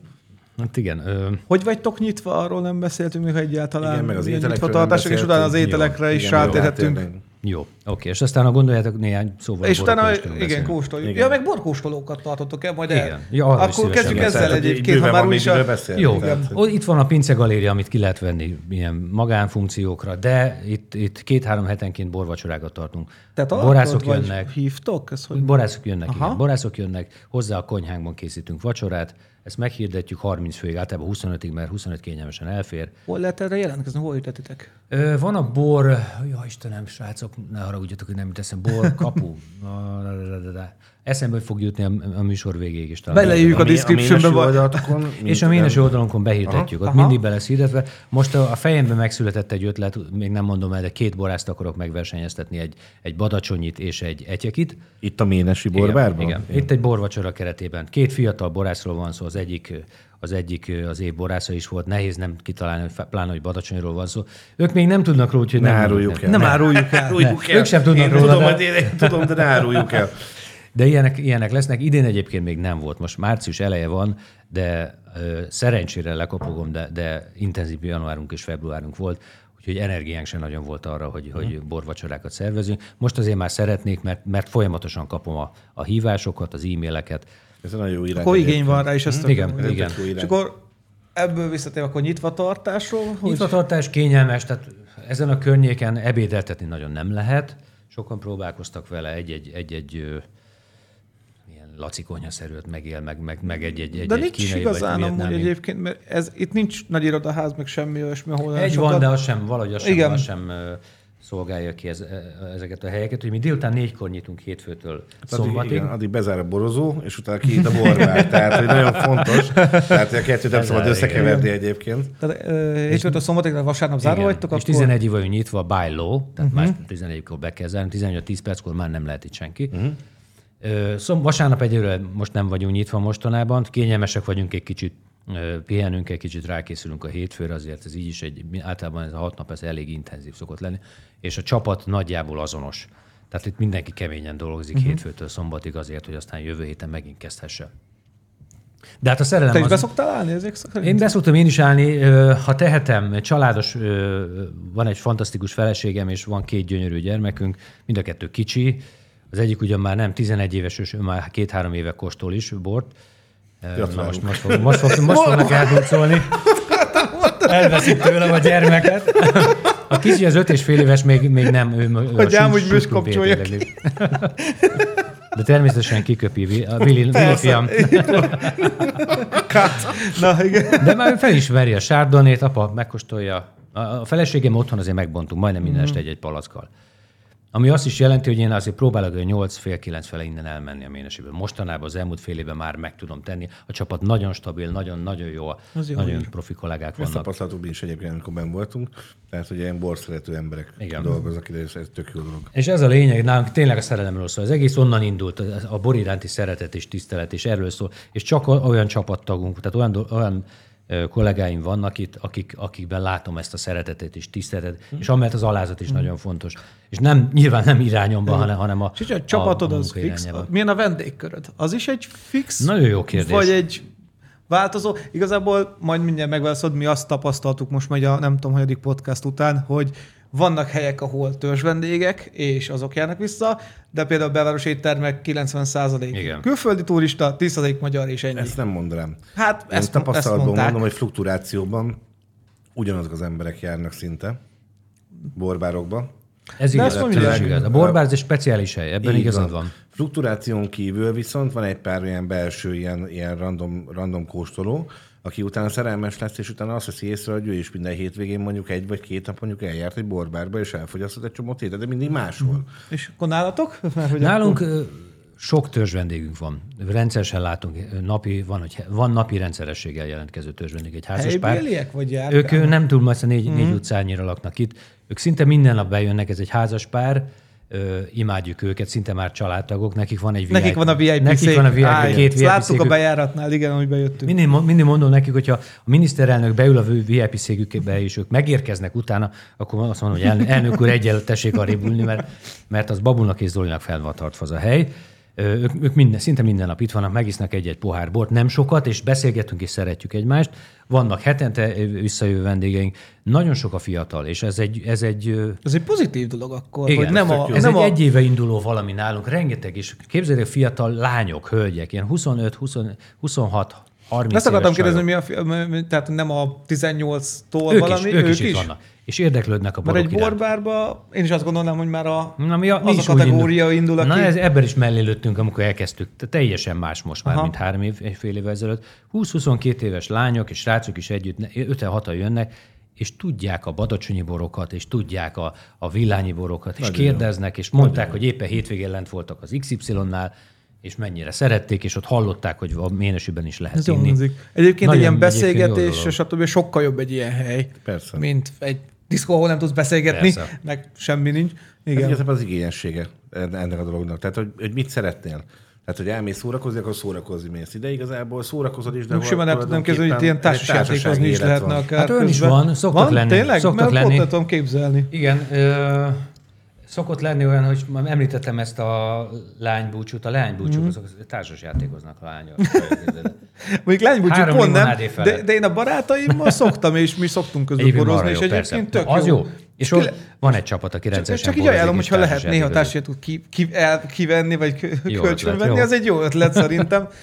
Hát igen. Ö, Hogy vagytok nyitva, arról nem beszéltünk még egyáltalán. Igen, meg az ételekről és utána az ételekre Jó, is igen, rátérhetünk. hát jó, oké. És aztán ha gondoljátok néhány szóval És a utána, igen, kóstoljuk. Igen. Ja, meg borkóstolókat tartotok el majd Igen. el. Ja, arra is Akkor kezdjük ezzel Tehát, hogy egyébként, ha már úgyis a... Jó, Tehát, Ó, itt van a Pince Galéria, amit ki lehet venni ilyen magánfunkciókra, de itt, itt két-három hetenként borvacsorákat tartunk. Tehát Borászok jönnek, Hívtok? Ez hogy... borászok jönnek, Aha. igen. Borászok jönnek, hozzá a konyhánkban készítünk vacsorát, ezt meghirdetjük 30 főig, általában 25-ig, mert 25 kényelmesen elfér. Hol lehet erre jelentkezni? Hol ütetitek? Ö, van a bor, jó Istenem, srácok, ne haragudjatok, hogy nem jut eszem, bor, kapu. Eszembe fog jutni a, a műsor végéig is talán. Beleírjuk a mi- descriptionbe. vagy- oldalatokon, <laughs> És a ménesi oldalunkon behirdetjük, ott Aha. mindig be lesz hirdetve. Most a, a fejemben megszületett egy ötlet, még nem mondom el, de két borászt akarok megversenyeztetni, egy, egy badacsonyit és egy etyekit. Itt a Ménesi borbárban? Igen, igen. Itt egy borvacsora keretében. Két fiatal borászról van szó, az egyik az egyik az év borásza is volt, nehéz nem kitalálni, hogy pláne, hogy badacsonyról van szó. Ők még nem tudnak róla, úgyhogy Ne nem áruljuk nem- el. Nem ne. áruljuk el. Ne. Ők sem tudnak én róla, Tudom, de- hogy én, én tudom, de ne áruljuk el. <laughs> De ilyenek, ilyenek lesznek. Idén egyébként még nem volt. Most március eleje van, de ö, szerencsére lekopogom, de, de intenzív januárunk és februárunk volt, úgyhogy energiánk sem nagyon volt arra, hogy, Mhm. hogy borvacsorákat szervezünk. Most azért már szeretnék, mert, mert folyamatosan kapom a, a hívásokat, az e-maileket. Ez egy nagyon jó irány. Akkor igény van rá, és ezt Igen, akarom. igen. Jó irány. És akkor ebből visszatérve, akkor nyitva tartásról, hogy Nyitvatartás kényelmes, tehát ezen a környéken ebédeltetni nagyon nem lehet. Sokan próbálkoztak vele egy-egy, ilyen lacikonyaszerűt megél, meg, meg, meg egy-egy egy, de egy nincs kínai igazán vagy amúgy vietnámi. egyébként, mert ez, itt nincs nagy irodaház, meg semmi olyasmi, ahol Egy sokat- van, de az sem, valahogy az sem, Igen. az sem szolgálja ki ez, ezeket a helyeket, hogy mi délután négykor nyitunk hétfőtől Hát Addig, szombatig. igen, addig bezár a borozó, és utána kinyit a borbár. Tehát, hogy nagyon fontos. Tehát, hogy a kettőt nem szabad összekeverni egyébként. Tehát ö, hétfőtől szombatig, de vasárnap zárva Igen. vagytok, és akkor... 11 vagyunk nyitva, by law, tehát uh-huh. más 11-kor be kell zárni, 18-10 perckor már nem lehet itt senki. Uh-huh. Szom, vasárnap egyelőre most nem vagyunk nyitva mostanában, kényelmesek vagyunk egy kicsit, pihenünk egy kicsit, rákészülünk a hétfőre, azért ez így is egy, általában ez a hat nap ez elég intenzív szokott lenni, és a csapat nagyjából azonos. Tehát itt mindenki keményen dolgozik uh-huh. hétfőtől szombatig azért, hogy aztán jövő héten megint kezdhesse. De hát a Te szerelem is az... beszoktál állni ezek szerint? Én beszoktam én is állni, ha tehetem, családos, van egy fantasztikus feleségem, és van két gyönyörű gyermekünk, mind a kettő kicsi. Az egyik ugyan már nem 11 éves, és ő már két-három éve kóstol is bort. Ö, Na most, most, fog, most, fog, most fognak eldurcolni. Elveszik tőlem a gyermeket. A kicsi az öt és fél éves, még, még nem. Ő, Hogy ám úgy bős kapcsolja. De természetesen kiköpi a Vili Persze. fiam. Cut. Na, igen. De már felismeri a sárdonét, apa megkóstolja. A- feleségem otthon azért megbontunk majdnem minden este egy-egy palackkal. Ami azt is jelenti, hogy én azért próbálok hogy 8 fél 9 fele innen elmenni a ménesiből. Mostanában az elmúlt fél évben már meg tudom tenni. A csapat nagyon stabil, nagyon-nagyon jó, Az jó, nagyon hogy- profi kollégák Ezt vannak. tapasztaltuk mi is egyébként, amikor benn voltunk. Tehát, hogy ilyen borszerető emberek Igen. dolgoznak ide, és ez tök jó dolog. És ez a lényeg, nálunk tényleg a szerelemről szól. Az egész onnan indult, a bor iránti szeretet és tisztelet, és erről szól. És csak olyan csapattagunk, tehát olyan, olyan kollégáim vannak itt, akik, akikben látom ezt a szeretetet és tiszteletet, és amellett az alázat is nagyon fontos. És nem, nyilván nem irányomban, hanem, hanem a, És a csapatod a, a az fix. irányába. Milyen a vendégköröd? Az is egy fix? Nagyon jó kérdés. Vagy egy változó? Igazából majd mindjárt megválaszolod, mi azt tapasztaltuk most majd a nem tudom, hanyadik podcast után, hogy vannak helyek, ahol törzs vendégek, és azok járnak vissza, de például a belvárosi éttermek 90% Igen. külföldi turista, 10% magyar és ennyi. Ezt nem mondanám. Hát Én ezt, ezt tapasztalatból mondták. mondom, hogy fluktuációban ugyanazok az emberek járnak szinte borbárokba. Ez igaz, ez igaz. A borbár ez egy speciális hely, ebben igazad van. Fluktuáción kívül viszont van egy pár olyan belső ilyen, ilyen random, random kóstoló, aki utána szerelmes lesz, és utána azt veszi észre, hogy ő is minden hétvégén mondjuk egy vagy két nap mondjuk eljárt egy borbárba, és elfogyasztott egy csomó ételt, de mindig máshol. És akkor nálatok? <laughs> Mert, hogy Nálunk akkor- sok törzs vendégünk van. Rendszeresen látunk, napi, van, hogy van napi rendszerességgel jelentkező törzs vendég, egy házas pár. Vagy járkálnak? Ők nem túl messze négy, Mhm. négy utcányira laknak itt. Ők szinte minden nap bejönnek, ez egy házas pár, ö, imádjuk őket, szinte már családtagok, nekik van egy VIP. Nekik van a VIP Nekik szék. van a VIP, Áj, két VIP Láttuk a bejáratnál, igen, hogy bejöttünk. Mindig, mindig mondom nekik, hogyha a miniszterelnök beül a VIP székükbe, és ők megérkeznek utána, akkor azt mondom, hogy elnök, elnök úr, egyel tessék arrébb ülni, mert, mert az Babunak és Zolinak fel van tartva az a hely. Ők, ők minden, szinte minden nap itt vannak, megisznak egy-egy pohár bort, nem sokat, és beszélgetünk és szeretjük egymást. Vannak hetente visszajövő vendégeink, nagyon sok a fiatal, és ez egy, ez egy Ez egy pozitív dolog akkor, igen, hogy nem a, jó. ez nem egy a, egy éve induló valami nálunk, rengeteg, és képzeljék fiatal lányok, hölgyek, ilyen 25, 20, 26, 30 Ezt akartam kérdezni, mi a, tehát nem a 18-tól ők valami, is, ők, is itt vannak. És érdeklődnek a Mert borok egy iránt. borbárba, én is azt gondolnám, hogy már a, Na, mi a, az is a kategória indul, aki... Na, ez, ebben is mellé lőttünk, amikor elkezdtük. Te- Teljesen más most már, Aha. mint három év, egy fél évvel ezelőtt. 20-22 éves lányok és srácok is együtt, 5-6 jönnek, és tudják a badacsonyi borokat, és tudják a, a villányi borokat, és kérdeznek, és mondták, hogy éppen hétvégén lent voltak az XY-nál, és mennyire szerették, és ott hallották, hogy a ménesűben is lehet Ez inni. hangzik. Egyébként Nagyon egy ilyen beszélgetés, dolog. stb. sokkal jobb egy ilyen hely, Persze. mint egy diszkó, ahol nem tudsz beszélgetni, Persze. meg semmi nincs. Ez Igen. igazából az igényessége ennek a dolognak. Tehát, hogy, hogy mit szeretnél. Tehát, hogy elmész szórakozni, akkor szórakozni mész ide. Igazából szórakozod is, de Most simán el tudnam képzelni, hogy itt ilyen társasjátékozni is lehetne akár Hát olyan is van, szoktak van? lenni, Tényleg? szoktak Mert lenni. Ott tudom képzelni. Igen, ö, szokott lenni olyan, hogy már említettem ezt a lánybúcsút, a lánybúcsúk, mm. azok társasjátékoznak a lányok. <laughs> Mondjuk lánybúcsú pont nem, de, de, én a barátaimmal szoktam, és mi szoktunk közül borozni, és egyébként tök Az jó. És le- van egy csapat, aki Csak, rendszeresen csak így ajánlom, hogyha lehet néha társasjátékot ki, ki, el, kivenni, vagy kölcsönvenni, az egy jó ötlet szerintem. <laughs>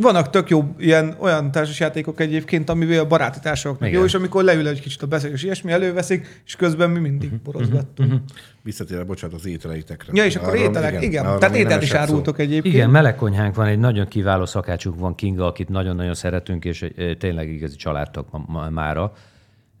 Vannak tök jó ilyen, olyan társasjátékok egyébként, amivel a baráti társaknak Igen. jó, és amikor leül egy kicsit a beszélgetés, ilyesmi előveszik, és közben mi mindig Mhm, borozgattunk. Visszatérve, bocsánat, az ételeitekre. Ja, és akkor Arról- ételek, igen. arról Tehát ételt is esett szó. árultok egyébként. Igen, melegkonyhánk van, egy nagyon kiváló szakácsunk van, Kinga, akit nagyon-nagyon szeretünk, és tényleg igazi családtag ma- ma- mára.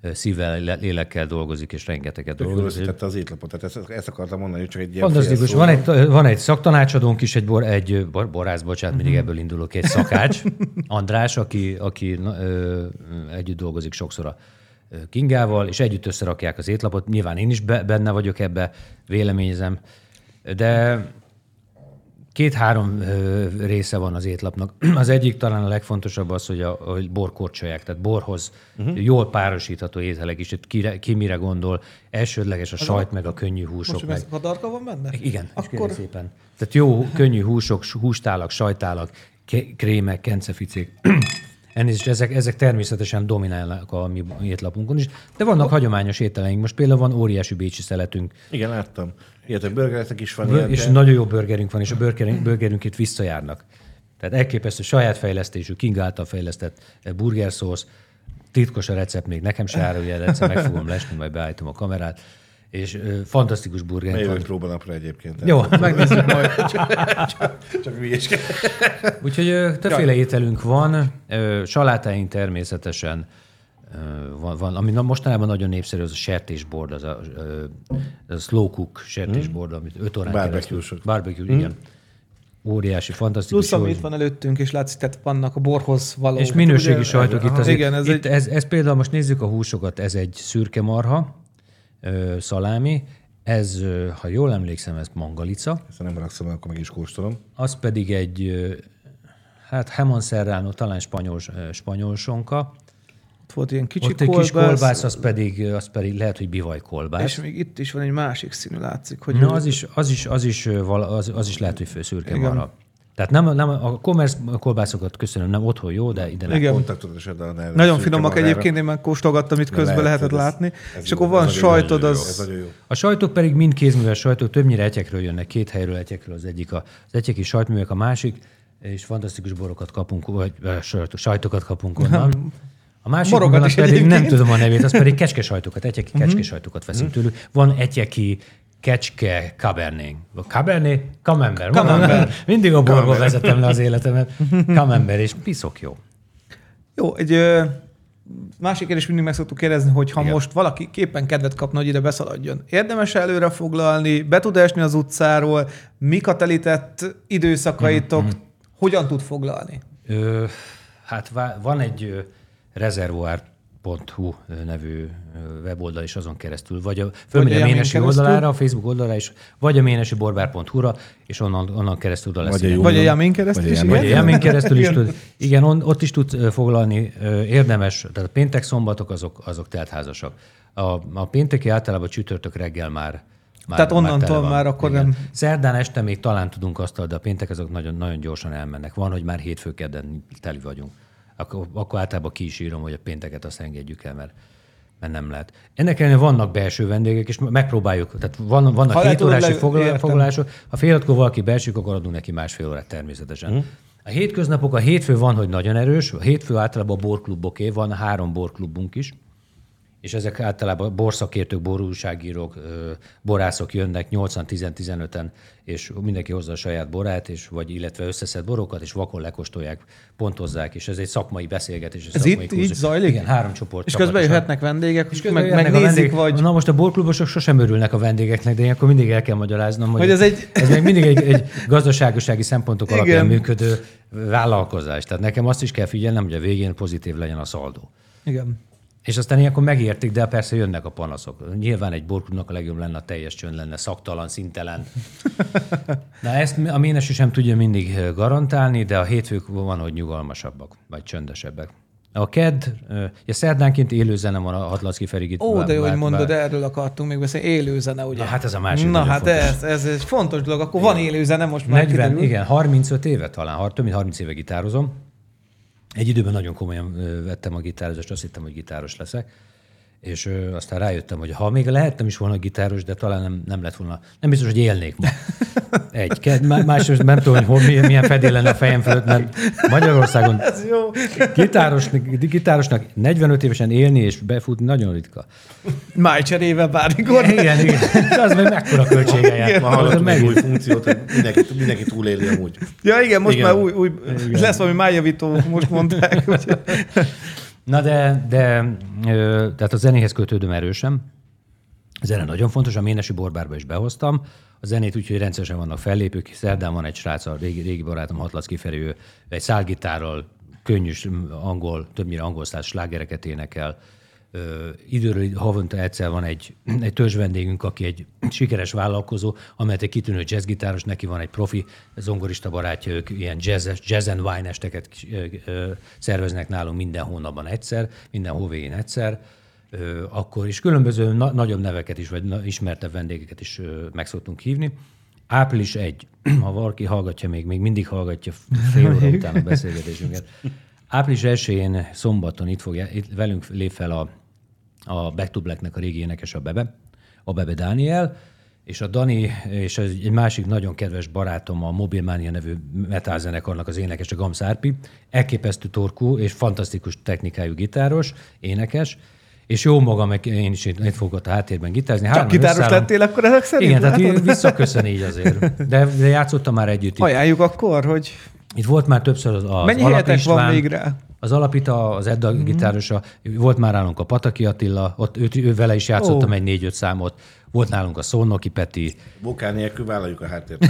Szívvel, le- lélekkel dolgozik, és rengeteget Tök dolgozik. összetette az étlapot. Tehát ezt, ezt akartam mondani, hogy csak egy ilyen Fantasztikus. Van egy, van egy szaktanácsadónk is, egy, bor, egy bor, borász, bocsánat, mindig ebből indulok, egy szakács, András, aki, aki ö, együtt dolgozik sokszor a Kingával, és együtt összerakják az étlapot. Nyilván én is be, benne vagyok ebbe, véleményezem, de két-három része van az étlapnak. <clears throat> Az egyik talán a legfontosabb az, hogy a hogy borkorcsolyák, tehát borhoz uh-huh. jól párosítható ételek is. Itt ki, ki mire gondol, elsődleges a sajt, meg a könnyű húsok. Most, meg. ez kadarka van benne? Igen, Akkor szépen. Tehát jó, könnyű húsok, hústálak, sajtálak, krémek, kenceficék. <clears throat> Elnézést, ezek, ezek természetesen dominálnak a mi étlapunkon is, de vannak hagyományos ételeink. Most például van óriási bécsi szeletünk, Igen, láttam. Illetve burgeretek is van Bö- ilyen, és de- nagyon jó burgerünk van, és a burgerünk, burgerünk itt visszajárnak. Tehát elképesztő saját fejlesztésű, King által fejlesztett eh, burgerszósz, titkos a recept, még nekem se árulja, de egyszer meg fogom lesni, majd beállítom a kamerát, és ö, fantasztikus burgerünk Jövő van. próbanapra egyébként. Jó, Megnézzük majd. <laughs> Csak hülyeskedj. Úgyhogy ö, többféle ételünk van, ö, salátáink természetesen ö, van, van, ami na- mostanában nagyon népszerű, az a sertésbord, az a, ö, az a slow cook sertésbord, amit 5 órán keresztül. Barbecue-sok. Barbecue, igen. Óriási, fantasztikus. Plusz, ami itt van előttünk, és látszik, tehát vannak a borhoz való. És Hát minőségi ugye- sajtok itt azért. Igen, ez itt, egy... ez, ez például, most nézzük a húsokat, ez egy szürke marha, ö, szalámi, ez, ha jól emlékszem, ez mangalica, Ezt nem rakszom, akkor meg is kóstolom. az pedig egy, hát Hemon Serrano, talán spanyol, spanyol sonka, Ott volt ilyen kicsi Ott egy kolbász, kis kolbász, az pedig, az pedig lehet, hogy bivaj kolbász. és még itt is van egy másik színű, látszik, hogy Na, az is, az is, az is, az, az is lehet, hogy fő szürke Igen. marha. Tehát nem, nem, a commerce kolbászokat köszönöm, nem otthon jó, de ide nem. Igen. Nervű nagyon szürke finomak magára. egyébként, én már kóstolgattam, itt közben lehet, lehetett ez- látni. ez és jó, akkor ez van nagyon- sajtod, nagyon jó, Ez az... nagyon jó. A sajtok pedig mind kézműves sajtok, többnyire etyekről jönnek, két helyről etyekről, az egyik a, az etyeki sajtművek, a másik, és fantasztikus borokat kapunk, vagy sajtokat kapunk onnan. A másik Borokat vonat is pedig nem egyébként. tudom a nevét, az pedig kecske sajtokat, etyeki kecske sajtokat veszünk tőlük. Van etyeki kecske cabernet. Cabernet? Camembert. Camembert. Mindig a borból vezetem le az életemet. Camembert, és piszok jó. Jó, egy ö, másik kérdés mindig meg szoktuk kérdezni, hogy ha Igen. most valaki képen kedvet kapna, hogy ide beszaladjon, érdemes előre foglalni, be tud esni az utcáról, mik a telített időszakaitok, Mhm, hogyan tud foglalni? Ö, hát van egy ö, reservoir.hu nevű weboldal is azon keresztül, vagy a, fölmegy a Ménesi keresztül? oldalára, a Facebook oldalára is, vagy a ménesiborbár.hu-ra, és onnan, onnan keresztül oda lesz. Vagy a Vagy a. Jamin keresztül Vagy is? Vagy a Jamin keresztül is Igen. tud. Igen, on, ott is tud foglalni. Érdemes, tehát a péntek, szombatok azok, azok teltházasak. A, a pénteki általában csütörtök reggel már már, Tehát onnantól van. már akkor Igen. nem- Szerdán este még talán tudunk azt, de a péntek azok nagyon, nagyon gyorsan elmennek. Van, hogy már hétfő kedden teli vagyunk. Akkor, akkor általában ki is írom, hogy a pénteket azt engedjük el, mert, mert nem lehet. Ennek ellenére vannak belső vendégek, és megpróbáljuk. Tehát van, vannak Ha foglal- értem. foglalások. Ha fél hatkor valaki belsők, akkor adunk neki másfél órát természetesen. A hétköznapok, a hétfő van, hogy nagyon erős. A hétfő általában a borkluboké, van három borklubunk is, és ezek általában borszakértők, borúságírók, borászok jönnek 80-10-15-en, és mindenki hozza a saját borát, és vagy illetve összeszed borokat, és vakon lekostolják, pontozzák, és ez egy szakmai beszélgetés. Ez szakmai itt így kurzus. zajlik? Igen, három csoport. És közben jöhetnek vendégek, És közben meg, megnézik, vendégek. vagy... Na most a borklubosok sosem örülnek a vendégeknek, de ilyenkor mindig el kell magyaráznom, hogy, Hogy ez egy- ez még mindig egy, egy gazdaságosági szempontok alapján Igen. működő vállalkozás. Tehát nekem azt is kell figyelnem, hogy a végén pozitív legyen a szaldó. Igen. És aztán ilyenkor megértik, de persze jönnek a panaszok. Nyilván egy borklubnak a legjobb lenne, a teljes csönd lenne, szaktalan, szintelen. <laughs> Na ezt a Ménesi sem tudja mindig garantálni, de a hétfők van, hogy nyugalmasabbak, vagy csöndesebbek. A KED, ja, szerdánként élő zene van a Hatlacki Ferigit. Ó, de jó, hogy mondod, erről akartunk még beszélni. Élő zene, ugye? Na, hát ez a másik Na hát fontos. ez, ez, egy fontos dolog. Akkor van élő zene most már 40, kiderül. igen, 35 éve talán, több mint 30 éve gitározom. Egy időben nagyon komolyan vettem a gitározást, azt hittem, hogy gitáros leszek. És ö, aztán rájöttem, hogy ha még lehettem is volna gitáros, de talán nem, nem lett volna, nem biztos, hogy élnék ma. <laughs> Egy. Má- Másrészt nem tudom, hogy hol, milyen, milyen fedél lenne a fejem fölött, mert Magyarországon <laughs> Ez jó. gitárosnak, gitárosnak 45 évesen élni és befutni nagyon ritka. Májcserével bármikor. Igen, igen. De az meg mekkora költsége. Ma Az hallottunk egy új funkciót, hogy mindenki, mindenki túléli amúgy. Ja, igen, most Igen. már új, új lesz valami májjavító, most mondták. Hogy... <laughs> Na de, de ö, tehát a zenéhez kötődöm erősen. A zene nagyon fontos, a Ménesi Borbárba is behoztam. A zenét úgyhogy rendszeresen vannak fellépők. Szerdán van egy srác, a régi, régi barátom Hatlacki Feri, egy szálgitárral, könnyűs angol, többnyire angol száz slágereket énekel. Időről havonta egyszer van egy, egy törzs vendégünk, aki egy sikeres vállalkozó, amelyet egy kitűnő jazzgitáros, neki van egy profi zongorista barátja, ők ilyen jazz, jazz and wine esteket szerveznek nálunk minden hónapban egyszer, minden hóvégén egyszer akkor is különböző na- nagyobb neveket is, vagy na- ismertebb vendégeket is meg szoktunk hívni. Április 1, <clears throat> ha valaki hallgatja még, még mindig hallgatja fél óra után a beszélgetésünket. Április 1-én szombaton itt, fogja, itt velünk lép fel a, a Back to Black-nek a régi énekes a Bebe, a Bebe Dániel, és a Dani és egy másik nagyon kedves barátom, a Mobilmania nevű metal zenekarnak az énekes, a Gams Árpi, elképesztő torkú és fantasztikus technikájú gitáros, énekes, és jó magam, meg én is itt itt fogok ott a háttérben gitázni. Csak Hárman gitáros összeállunk. lettél akkor ezek szerint? Igen, tehát látod? így visszaköszön így azért. De, de játszottam már együtt. Itt, Ajánljuk akkor, hogy itt volt már többször az, az mennyi Alap helyetek van István, még rá? az Alapita, az Edda mm-hmm. gitárosa, volt már nálunk a Pataki Attila, ott őt, ő vele is játszottam Ó. egy négy-öt számot, volt nálunk a Szolnoki Peti, Bokár nélkül vállaljuk a háttért.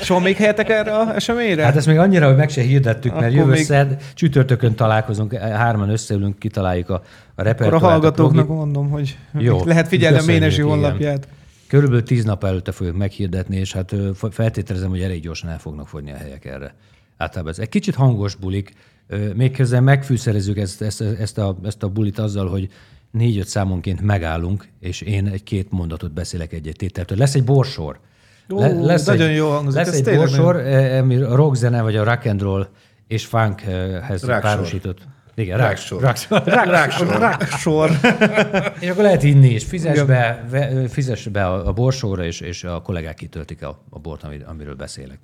És van még helyetek erre a eseményre? Hát ezt még annyira, hogy meg se hirdettük, mert Akkor jövő még- szerd, csütörtökön találkozunk, hárman összeülünk, kitaláljuk a, a akkor repertoárt. a hallgatóknak progit. mondom, hogy Jó, lehet figyelni a Ménesi igen. Körülbelül tíz nap előtte fogjuk meghirdetni, és hát feltételezem, hogy elég gyorsan el fognak fogyni a helyek erre. Általában ez egy kicsit hangos bulik, ö, még közben megfűszerezzük ezt, ezt, ezt, a, ezt a bulit azzal, hogy négy-öt számonként megállunk, és én egy-két mondatot beszélek egy-egy tételtől. Lesz egy borsor. Ó, nagyon jó hangzik, Lesz ez egy borsor, eh, ami a rockzene, vagy a rock and roll és funkhez Ráksor. párosított. Igen, Ráksor. ráksor. Ráksor. Ráksor. És akkor lehet inni is. Fizes be, ve, fizes be a, a borsóra, és, és a kollégák kitöltik a, a bort, amir, amiről beszélek.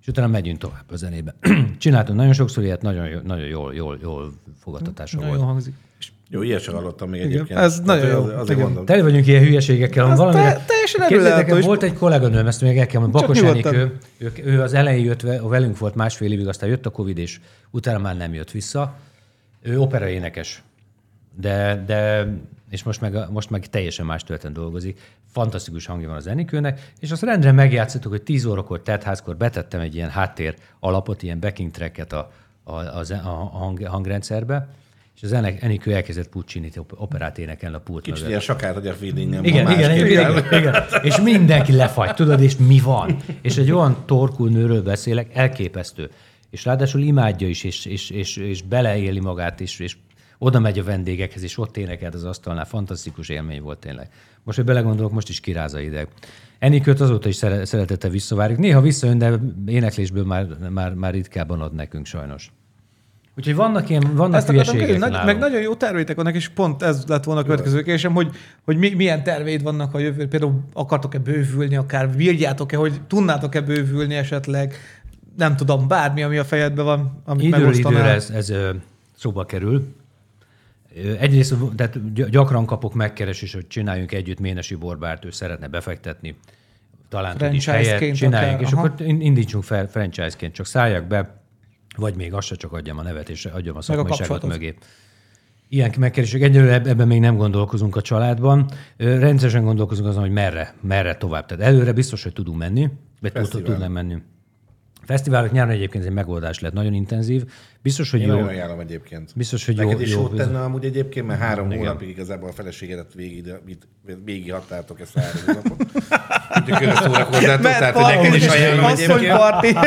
És utána megyünk tovább a zenébe. <clears throat> Csináltunk nagyon sokszor ilyet, nagyon, nagyon jól, jól, jól fogadtatása Nagyon volt. jó hangzik. És Jó, ilyet sem hallottam még Igen, egyébként. ez nagyon Tehát jó. az- Azért Igen. mondom. Tele vagyunk ilyen hülyeségekkel. Te- teljesen Képzeljétek és- volt egy kolléganőm, ezt még el kell mondani, Bakos nyugodtan. Enikő, ő, ő, az elején jött, ve- velünk volt másfél évig, aztán jött a Covid, és utána már nem jött vissza. Ő operaénekes, de, de és most meg, most meg teljesen más területen dolgozik. Fantasztikus hangja van az Enikőnek, és azt rendre megjátszottuk, hogy 10 órakor, házkor betettem egy ilyen háttér alapot, ilyen backing tracket a, a, a, a hang, hangrendszerbe, és az Enik- Enikő elkezdett puccini operát énekelni a pult Kicsit mögött. ilyen sakát, hogy a feeling Igen, igen, igen, igen, igen. És mindenki lefagy, tudod, és mi van? És egy olyan torkul nőről beszélek, elképesztő. És ráadásul imádja is, és, és, és, és beleéli magát is, és oda megy a vendégekhez, és ott énekelt az asztalnál. Fantasztikus élmény volt tényleg. Most, hogy belegondolok, most is kiráz a ideg. Enikőt azóta is szere- szeretette visszavárjuk. Néha visszajön, de éneklésből már, már, már ritkábban ad nekünk sajnos. Úgyhogy vannak ilyen, vannak Ezt hülyeségek nagy, meg nagyon jó terveitek vannak, és pont ez lett volna a következő kérdésem, hogy, hogy mi, milyen terveid vannak a jövő. Például akartok-e bővülni, akár bírjátok-e, hogy tudnátok-e bővülni esetleg, nem tudom, bármi, ami a fejedben van, amit Időről megosztanál. időre ez, ez szóba kerül. Egyrészt tehát gy- gyakran kapok megkeresést, hogy csináljunk együtt Ménesi Borbárt, ő szeretne befektetni, talán tud is helyet, csináljunk, akár, és aha. akkor in- indítsunk fel franchise-ként, csak szálljak be, vagy még azt se csak adjam a nevet, és adjam a szakmaiságot mögé. Ilyen megkeresések. Egyelőre eb- ebben még nem gondolkozunk a családban. Rendszeresen gondolkozunk azon, hogy merre, merre tovább. Tehát előre biztos, hogy tudunk menni, vagy tudnánk menni. Fesztiválok nyáron egyébként ez egy megoldás lehet, nagyon intenzív. Biztos, hogy Én jó. nagyon ajánlom egyébként. Biztos, hogy jó. Neked is jó jót tenne amúgy egyébként, mert három Igen. hónapig igazából a feleségedet végig, végig hattátok ezt a három hónapot. Úgyhogy közös szórakozzátok, Mert tehát hogy neked is ajánlom egyébként. <laughs>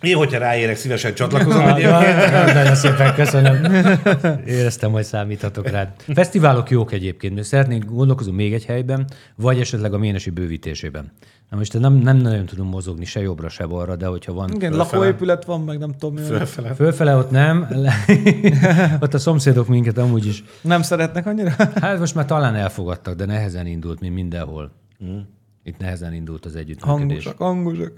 Én, hogyha ráérek, szívesen csatlakozom Ah, egyébként. ah, Nagyon szépen köszönöm. Éreztem, hogy számíthatok rád. Fesztiválok jók egyébként. Szeretnénk gondolkozunk még egy helyben, vagy esetleg a Ménesi bővítésében. Na most nem, nem nagyon tudunk mozogni se jobbra, se balra, de hogyha van Igen, Fölfele. lakóépület van, meg nem tudom. Fölfele. fölfele, ott nem. <laughs> ott a szomszédok minket amúgy is. Nem szeretnek annyira? <laughs> Hát most már talán elfogadtak, de nehezen indult, mint mindenhol. Itt nehezen indult az együttműködés. Hangosak, hangosak.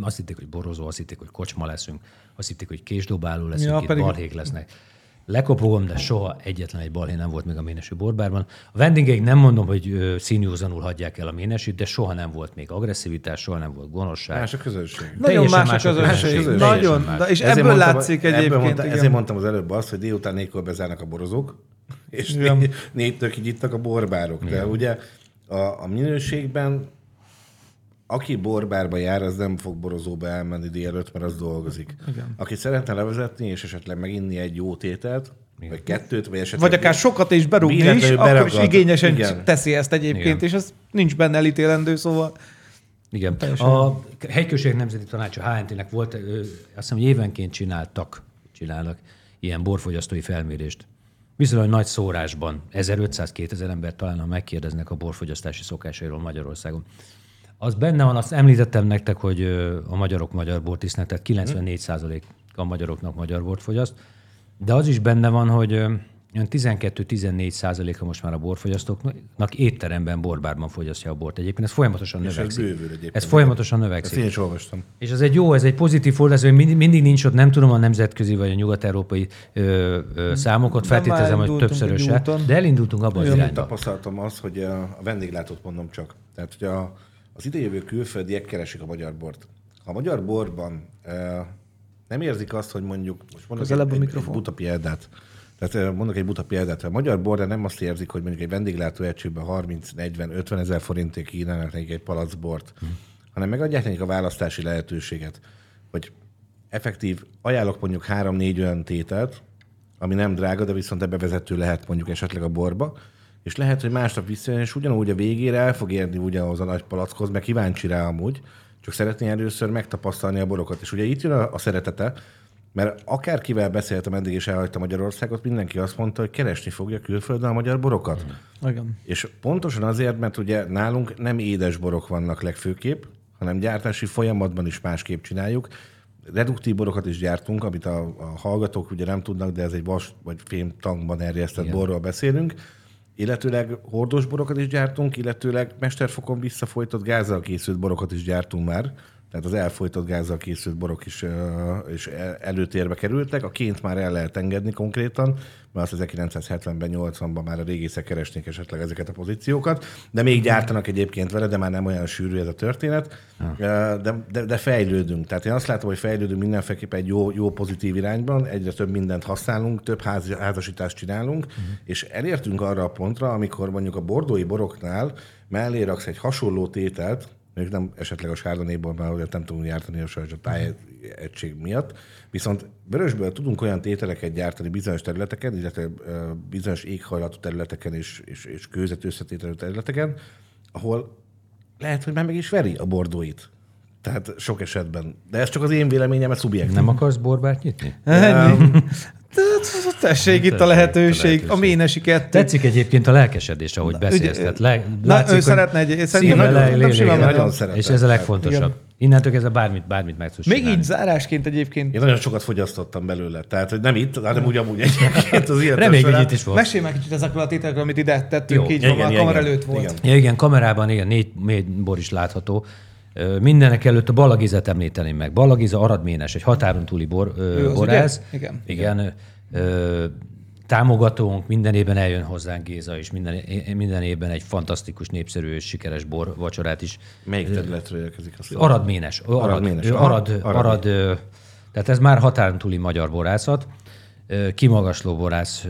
Azt hitték, hogy borozó, azt hitték, hogy kocsma leszünk, azt hitték, hogy késdobáló leszünk, Ja, ja, itt pedig- balhék lesznek. Lekopogom, de soha egyetlen egy balhé nem volt még a Ménesi borbárban. A vendégeik nem mondom, hogy színjózanul hagyják el a Ménesit, de soha nem volt még agresszivitás, soha nem volt gonoszság. Más a közösség. Nagyon más a más a közösség. közösség. Nagyon. Más. De, és Ezért ebből mondtam- látszik ebből egyébként. mondta- igen. Ezért mondtam az előbb azt, hogy délután négykor bezárnak a borozók, és négytől kinyitnak a borbárok. De ugye a, a minőségben aki borbárba jár, az nem fog borozóba elmenni délelőtt, mert az dolgozik. Igen. Aki szeretne levezetni, és esetleg meginni egy jó tételt, vagy kettőt, vagy esetleg... Vagy akár sokat is berúgni is, Véletlenül akkor is beragad. igényesen Igen. teszi ezt egyébként, Igen. és ez nincs benne elítélendő, szóval Igen. Teljesen. A Helyközség Nemzeti Tanácsa HNT-nek volt, ö, azt hiszem, hogy évenként csináltak, csinálnak ilyen borfogyasztói felmérést. Viszonylag nagy szórásban, 1500-2000 ember talán, ha megkérdeznek a borfogyasztási szokásairól Magyarországon. Az benne van, azt említettem nektek, hogy a magyarok magyar bort isznek, tehát 94% a magyaroknak magyar bort fogyaszt, de az is benne van, hogy ö, olyan 12-14 százaléka most már a borfogyasztóknak étteremben, borbárban fogyasztja a bort. Egyébként ez folyamatosan És ez növekszik. bővül egyébként. Ez folyamatosan Ezt növekszik. én is olvastam. És ez egy jó, ez egy pozitív fordulás, hogy mindig, mindig nincs ott, nem tudom a nemzetközi vagy a nyugat-európai ö, ö, számokat, feltételezem, hogy többszöröse, de elindultunk abba az Én irányba. tapasztaltam azt, hogy a a vendéglátót mondom csak. Tehát, hogy a, az idejövő külföldiek keresik a magyar bort. Ha a magyar borban nem érzik azt, hogy mondjuk, most mondok Közelebb egy, a egy, egy mikrofon. buta példát, tehát mondok egy buta példát, a magyar borra nem azt érzik, hogy mondjuk egy vendéglátó egységben 30, 40, 50 ezer forintért kínálnak nekik egy palac bort, Hm. hanem megadják nekik a választási lehetőséget, hogy effektív ajánlok mondjuk három-négy olyan tételt, ami nem drága, de viszont ebbe vezető lehet mondjuk esetleg a borba, és lehet, hogy másnap visszajön, és ugyanúgy a végére el fog érni ugyanaz a nagy palackhoz, meg kíváncsi rá amúgy, csak szeretné először megtapasztalni a borokat. És ugye itt jön a, a szeretete, mert akárkivel beszéltem eddig, és elhagyta Magyarországot, mindenki azt mondta, hogy keresni fogja külföldön a magyar borokat. igen. És pontosan azért, mert ugye nálunk nem édes borok vannak legfőképp, hanem gyártási folyamatban is másképp csináljuk. Reduktív borokat is gyártunk, amit a, a hallgatók ugye nem tudnak, de ez egy vas vagy fém tankban erjesztett Igen. borról beszélünk. Illetőleg hordós borokat is gyártunk, illetőleg mesterfokon visszafolytott gázzal készült borokat is gyártunk már, tehát az elfolytott gázzal készült borok is, is el- előtérbe kerültek. A ként már el lehet engedni konkrétan, mert azt 1970-ben, 80-ban már a régészek keresnék esetleg ezeket a pozíciókat, de még gyártanak egyébként vele, de már nem olyan sűrű ez a történet. De, de, de fejlődünk. Tehát én azt látom, hogy fejlődünk mindenféleképpen egy jó, jó pozitív irányban, egyre több mindent használunk, több ház, házasítást csinálunk, uh-huh. és elértünk arra a pontra, amikor mondjuk a bordói boroknál mellé raksz egy hasonló tételt, még nem esetleg a sárdanéból, mert ugye nem tudunk gyártani a sajnos a tájegység miatt, viszont vörösből tudunk olyan tételeket gyártani bizonyos területeken, illetve bizonyos éghajlatú területeken és, és, és kőzet összetételű területeken, ahol lehet, hogy már meg is veri a bordóit. Tehát sok esetben. De ez csak az én véleményem, ez szubjektív. Nem akarsz borbárt nyitni? Ennyi. Tessék itt a lehetőség, a Ménesi kettő. Tetszik egyébként a lelkesedés, ahogy beszélsz. Tehát le, Na, ő szeretne egy- szerintem nagyon- le- lé- lé- nagyon szeretem. És ez a legfontosabb. Igen. Innentől kezdve bármit, bármit meg tudsz Még csinálni. így zárásként egyébként. Én nagyon sokat fogyasztottam belőle. Tehát, hogy nem itt, hanem úgy amúgy egyébként az ilyen Reméljük, hogy itt is volt. Mesélj már kicsit ezekről a tételekről, amit ide tettünk, Jó, így igen, van, a kamera igen. előtt volt. Igen. Ja, igen, kamerában igen, négy, négy bor is látható. Mindenek előtt a Ballagizet említeném meg. Ballagiza Aradménes, egy határon túli bor, Ő borász. ugye? Igen. Igen. Ö, támogatónk, minden évben eljön hozzánk Géza, és minden, minden évben egy fantasztikus, népszerű és sikeres bor vacsorát is. Melyik területről érkezik a szó? Aradménes. Arad, Aradménes. Arad, Arad. Arad, ö, tehát ez már határon túli magyar borászat. Kimagasló borász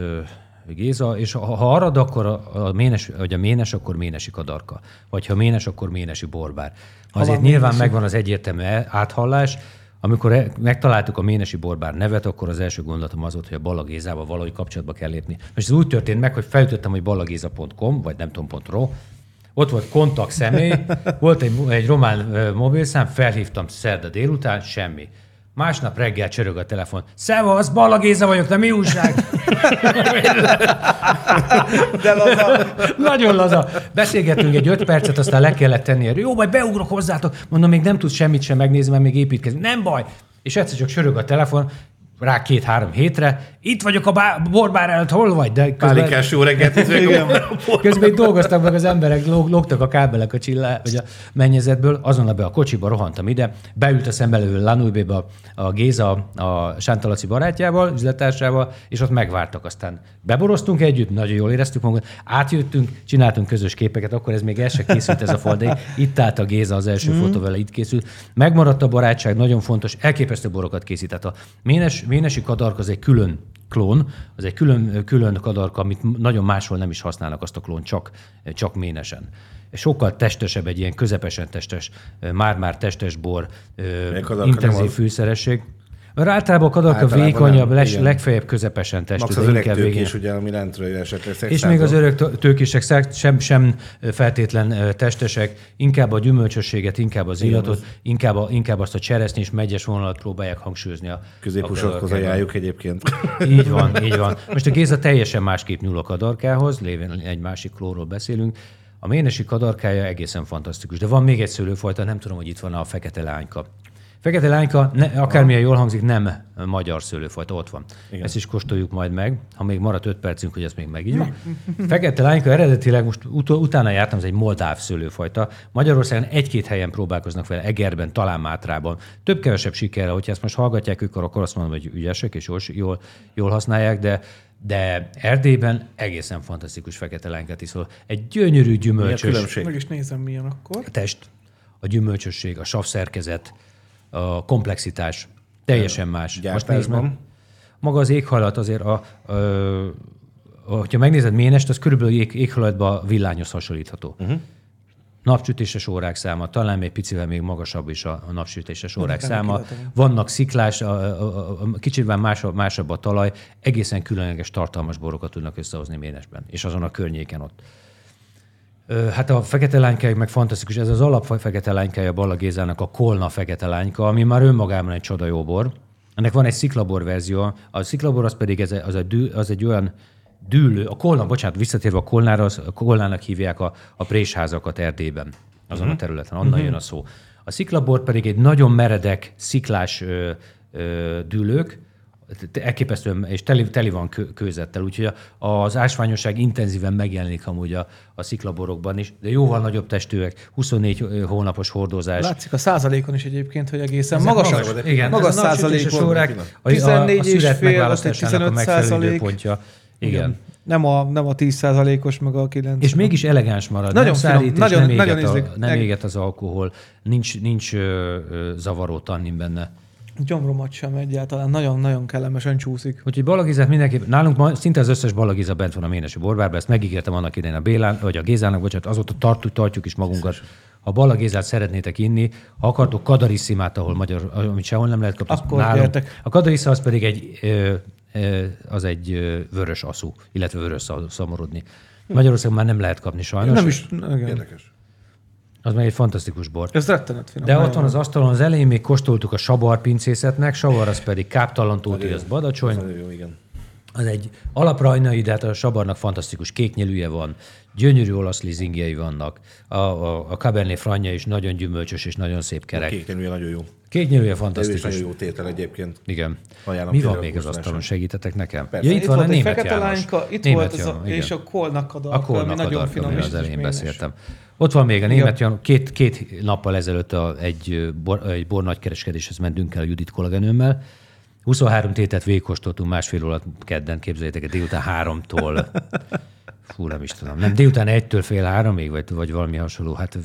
Géza, és ha, Arad, akkor a, a, ménes, vagy a ménes, akkor ménesi kadarka. Vagy ha ménes, akkor ménesi borbár. Azért nyilván ménesi? megvan az egyértelmű e- áthallás. Amikor e- megtaláltuk a ménesi borbár nevet, akkor az első gondolatom az volt, hogy a Balla Gézával valahogy kapcsolatba kell lépni. Most ez úgy történt meg, hogy felütöttem, hogy ballagéza.com, vagy nem tudom, .ro, ott volt kontakt személy, <laughs> volt egy, egy román mobilszám, felhívtam szerda délután, semmi. Másnap reggel csörög a telefon. Szevasz, Balla Géza vagyok, de mi újság? De laza. Nagyon laza. Beszélgettünk egy öt percet, aztán le kellett tenni. Jó, majd beugrok hozzátok. Mondom, még nem tudsz semmit sem megnézni, mert még építkezünk. Nem baj. És egyszer csak sörög a telefon, rá két-három hétre. Itt vagyok a bá- borbár előtt, hol vagy? De közben, Pálinkás jó reggelt, üdvözlöm. közben itt dolgoztak meg az emberek, lóg, lógtak a kábelek a csillá, vagy a mennyezetből, azonnal be a kocsiba rohantam ide, beült a szembelövő Lanújbébe a Géza, a Sántalaci barátjával, üzletársával, és ott megvártak. Aztán beboroztunk együtt, nagyon jól éreztük magunkat, átjöttünk, csináltunk közös képeket, akkor ez még el se készült ez a foldé. Itt állt a Géza, az első mm. fotó vele itt készült. Megmaradt a barátság, nagyon fontos, elképesztő borokat készített. A Ménes, Ménesi kadarka az egy külön klón, az egy külön, külön kadarka, amit nagyon máshol nem is használnak azt a klón, csak, csak ménesen. Sokkal testesebb, egy ilyen közepesen testes, már-már testes bor, Melyik intenzív fűszeresség. Mert általában a kadarka Általában vékonyabb, nem, les, legfeljebb közepesen testű, Max az öreg tőkés, ugye, ami lentről esetleg és még az öreg tőkések sem, sem feltétlen testesek, inkább a gyümölcsösséget, inkább az illatot, inkább, a, inkább azt a cseresznyi és megyes vonalat próbálják hangsúlyozni a Középusokhoz ajánljuk egyébként. így van, <laughs> így van. Most a Géza teljesen másképp nyúl a kadarkához, lévén egy másik klóról beszélünk. A ménesi kadarkája egészen fantasztikus, de van még egy szőlőfajta, nem tudom, hogy itt van a fekete lányka. Fekete lányka, ne, akármilyen jól hangzik, nem magyar szőlőfajta, ott van. Igen. Ezt is kóstoljuk majd meg, ha még maradt öt percünk, hogy ezt még megígyunk. <laughs> Fekete lányka eredetileg most ut- utána jártam, ez egy moldáv szőlőfajta. Magyarországon egy-két helyen próbálkoznak vele, Egerben, talán Mátrában. Több-kevesebb sikerrel, hogyha ezt most hallgatják ők, akkor azt mondom, hogy ügyesek és jól, jól, jól használják, de de Erdélyben egészen fantasztikus fekete lánykát iszol. Egy gyönyörű Mi a gyümölcsös különbség? Meg is nézem, milyen akkor. a test, a gyümölcsösség, a savszerkezet, a komplexitás teljesen más. Most Gyártásban? maga az éghajlat azért, a, a, a, hogyha megnézed Ménest, az körülbelül ég, éghajlatban villányhoz hasonlítható. Uh-huh. Napsütéses órák száma, talán még picivel még magasabb is a, a napsütéses órák ennek száma. Vannak sziklás, a, a, a, a, kicsit másabb, másabb a talaj, egészen különleges tartalmas borokat tudnak összehozni Ménesben, és azon a környéken ott. Hát a fekete lánykájuk meg fantasztikus. Ez az alapfaj fekete lánykája Balla Gézának a Kolna fekete lányka, ami már önmagában egy csoda jó bor. Ennek van egy sziklabor verzió. A sziklabor az pedig ez, az, egy, az egy olyan dűlő, a kolna, bocsánat, visszatérve a kolnára, az, a kolnának hívják a, a présházakat Erdélyben, azon a területen, onnan jön a szó. A sziklabor pedig egy nagyon meredek, sziklás ö, ö, dűlők, elképesztően, és teli, teli van kő, kőzettel, úgyhogy a- az ásványosság intenzíven megjelenik amúgy a, a sziklaborokban is, de jóval nagyobb testűek, 24 hónapos hordozás. Látszik a százalékon is egyébként, hogy egészen Ezek magasak. magas, igen, magas a százalékon. a, a, a, 14 a és szület megválasztásának a 15 megfelelő időpontja. Igen. Nem a, nem a 10 százalékos, meg a 9. És mégis elegáns marad. Nagyon nem finom, szárít, és nagyon- nem, éget, nagyon ízlik. a, nem éget az alkohol, nincs, nincs ö, ö, zavaró tannin benne. Gyomromat sem egyáltalán. Nagyon-nagyon kellemesen csúszik. Úgyhogy balagizát mindenképp, nálunk ma szinte az összes balagiza bent van a Ménesi borbárban, ezt megígértem annak idején a Bélán, vagy a Gézának, bocsánat, azóta tartjuk, tartjuk is magunkat. Ha balagézát szeretnétek inni, ha akartok kadarissimát, ahol magyar, amit sehol nem lehet kapni, Akkor nálunk. gyertek. A kadarissa az pedig egy, ö, ö, az egy vörös aszú, illetve vörös szamorodni. Magyarországon már nem lehet kapni sajnos. Nem is, igen. Érdekes. Az meg egy fantasztikus bor. Ez rettenet finom. De ott van az asztalon az elején, még kóstoltuk a sabar pincészetnek, sabar az pedig káptalantóti, az badacsony. Nagyon jó, igen. Az egy alaprajnai, de hát a sabarnak fantasztikus kéknyelűje van, gyönyörű olasz lizingjei vannak, a, a, a Cabernet Franja is nagyon gyümölcsös és nagyon szép A kerek. kék neműje nagyon jó. Kéknyelűje is fantasztikus. nagyon jó tétel egyébként. Igen. Ajánlom Mi van még az asztalon? Segítetek nekem? Persze. Ja, itt, Itt van a német fekete János. lányka, itt Német volt ez a, és a kolnak a A darka, ami kolnak a nagyon darka, finom az elején beszéltem. Ott van még a német Jan, két, két nappal ezelőtt a, egy, bor, egy bor nagykereskedéshez mentünk el a Judit kolléganőmmel. 23 tétet végigkóstoltunk másfél órát kedden, képzeljétek el, délután háromtól. <laughs> Fú, nem is tudom. Nem, délután egytől fél háromig, vagy, vagy valami hasonló. Hát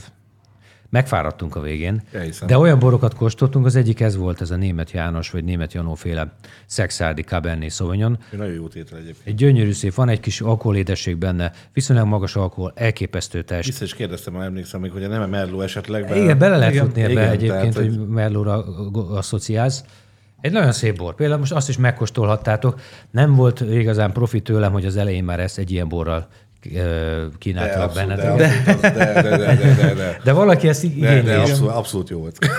megfáradtunk a végén. Elhiszem. De olyan borokat kóstoltunk, az egyik ez volt, ez a német János, vagy német Janóféle Szexárdi Cabernet Sauvignon. Nagyon jó tétel egyébként. Egy gyönyörű szép, van egy kis alkoholédesség benne, viszonylag magas alkohol, elképesztő test. Vissza is kérdeztem, ha emlékszem még, hogy nem a Merló esetleg. de- Igen, bele lehet futni ebbe Igen, egyébként, tehát, hogy Merlóra asszociálsz. Egy nagyon szép bor. Például most azt is megkóstolhattátok. Nem volt igazán profi tőlem, hogy az elején már ezt egy ilyen borral kínáltalak abszolút, de, de, de, de, de, de, de. De valaki ezt igényli. de abszolút, abszolút jó volt. <laughs>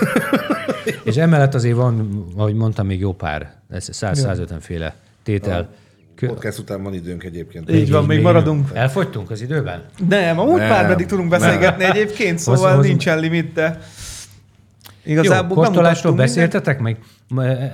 És emellett azért van, ahogy mondtam, még jó pár, ez 100-150 féle tétel. Kö- Podcast után van időnk egyébként. Így van, még maradunk. Elfogytunk az időben? Nem, amúgy Nem, pár meddig tudunk beszélgetni egyébként, szóval hozzá- nincsen limit, de Jó, igazából kóstolásról bemutattunk beszéltetek meg?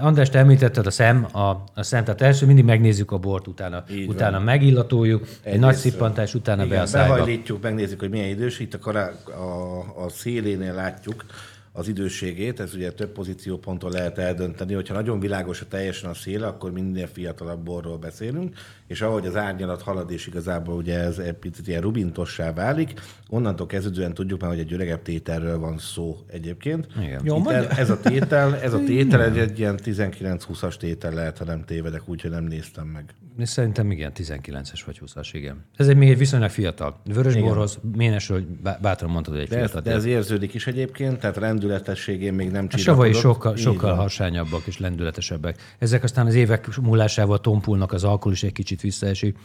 András, te említetted a szem, a, a szem, tehát első mindig megnézzük a bort, utána, Így van. utána megillatoljuk, egy Egyrészt, nagy szippantás, utána be a Igen, szájba. behajlítjuk, megnézzük, hogy milyen idős. Itt a, kará, a, a szélénél látjuk az időségét, ez ugye több pozícióponton lehet eldönteni, hogyha nagyon világos a teljesen a széle, akkor minél fiatalabb borról beszélünk, és ahogy az árnyalat halad, és igazából ugye ez egy picit ilyen rubintossá válik, onnantól kezdődően tudjuk már, hogy egy öregebb tételről van szó egyébként. Igen. Jó, Itt ez a tétel, ez a <laughs> tétel egy, egy ilyen 19-20-as tétel lehet, ha nem tévedek, úgyhogy nem néztem meg. Szerintem igen, 19-es vagy 20-as, igen. Ez egy még egy viszonylag fiatal. Vörösborhoz, ménesről bá- bátran mondtad, hogy egy De ez, fiatal. de ez érződik is egyébként, tehát rendületességén még nem A savai sokkal, Így sokkal van. harsányabbak és lendületesebbek. Ezek aztán az évek múlásával tompulnak, az alkohol is egy kicsit visszaesik.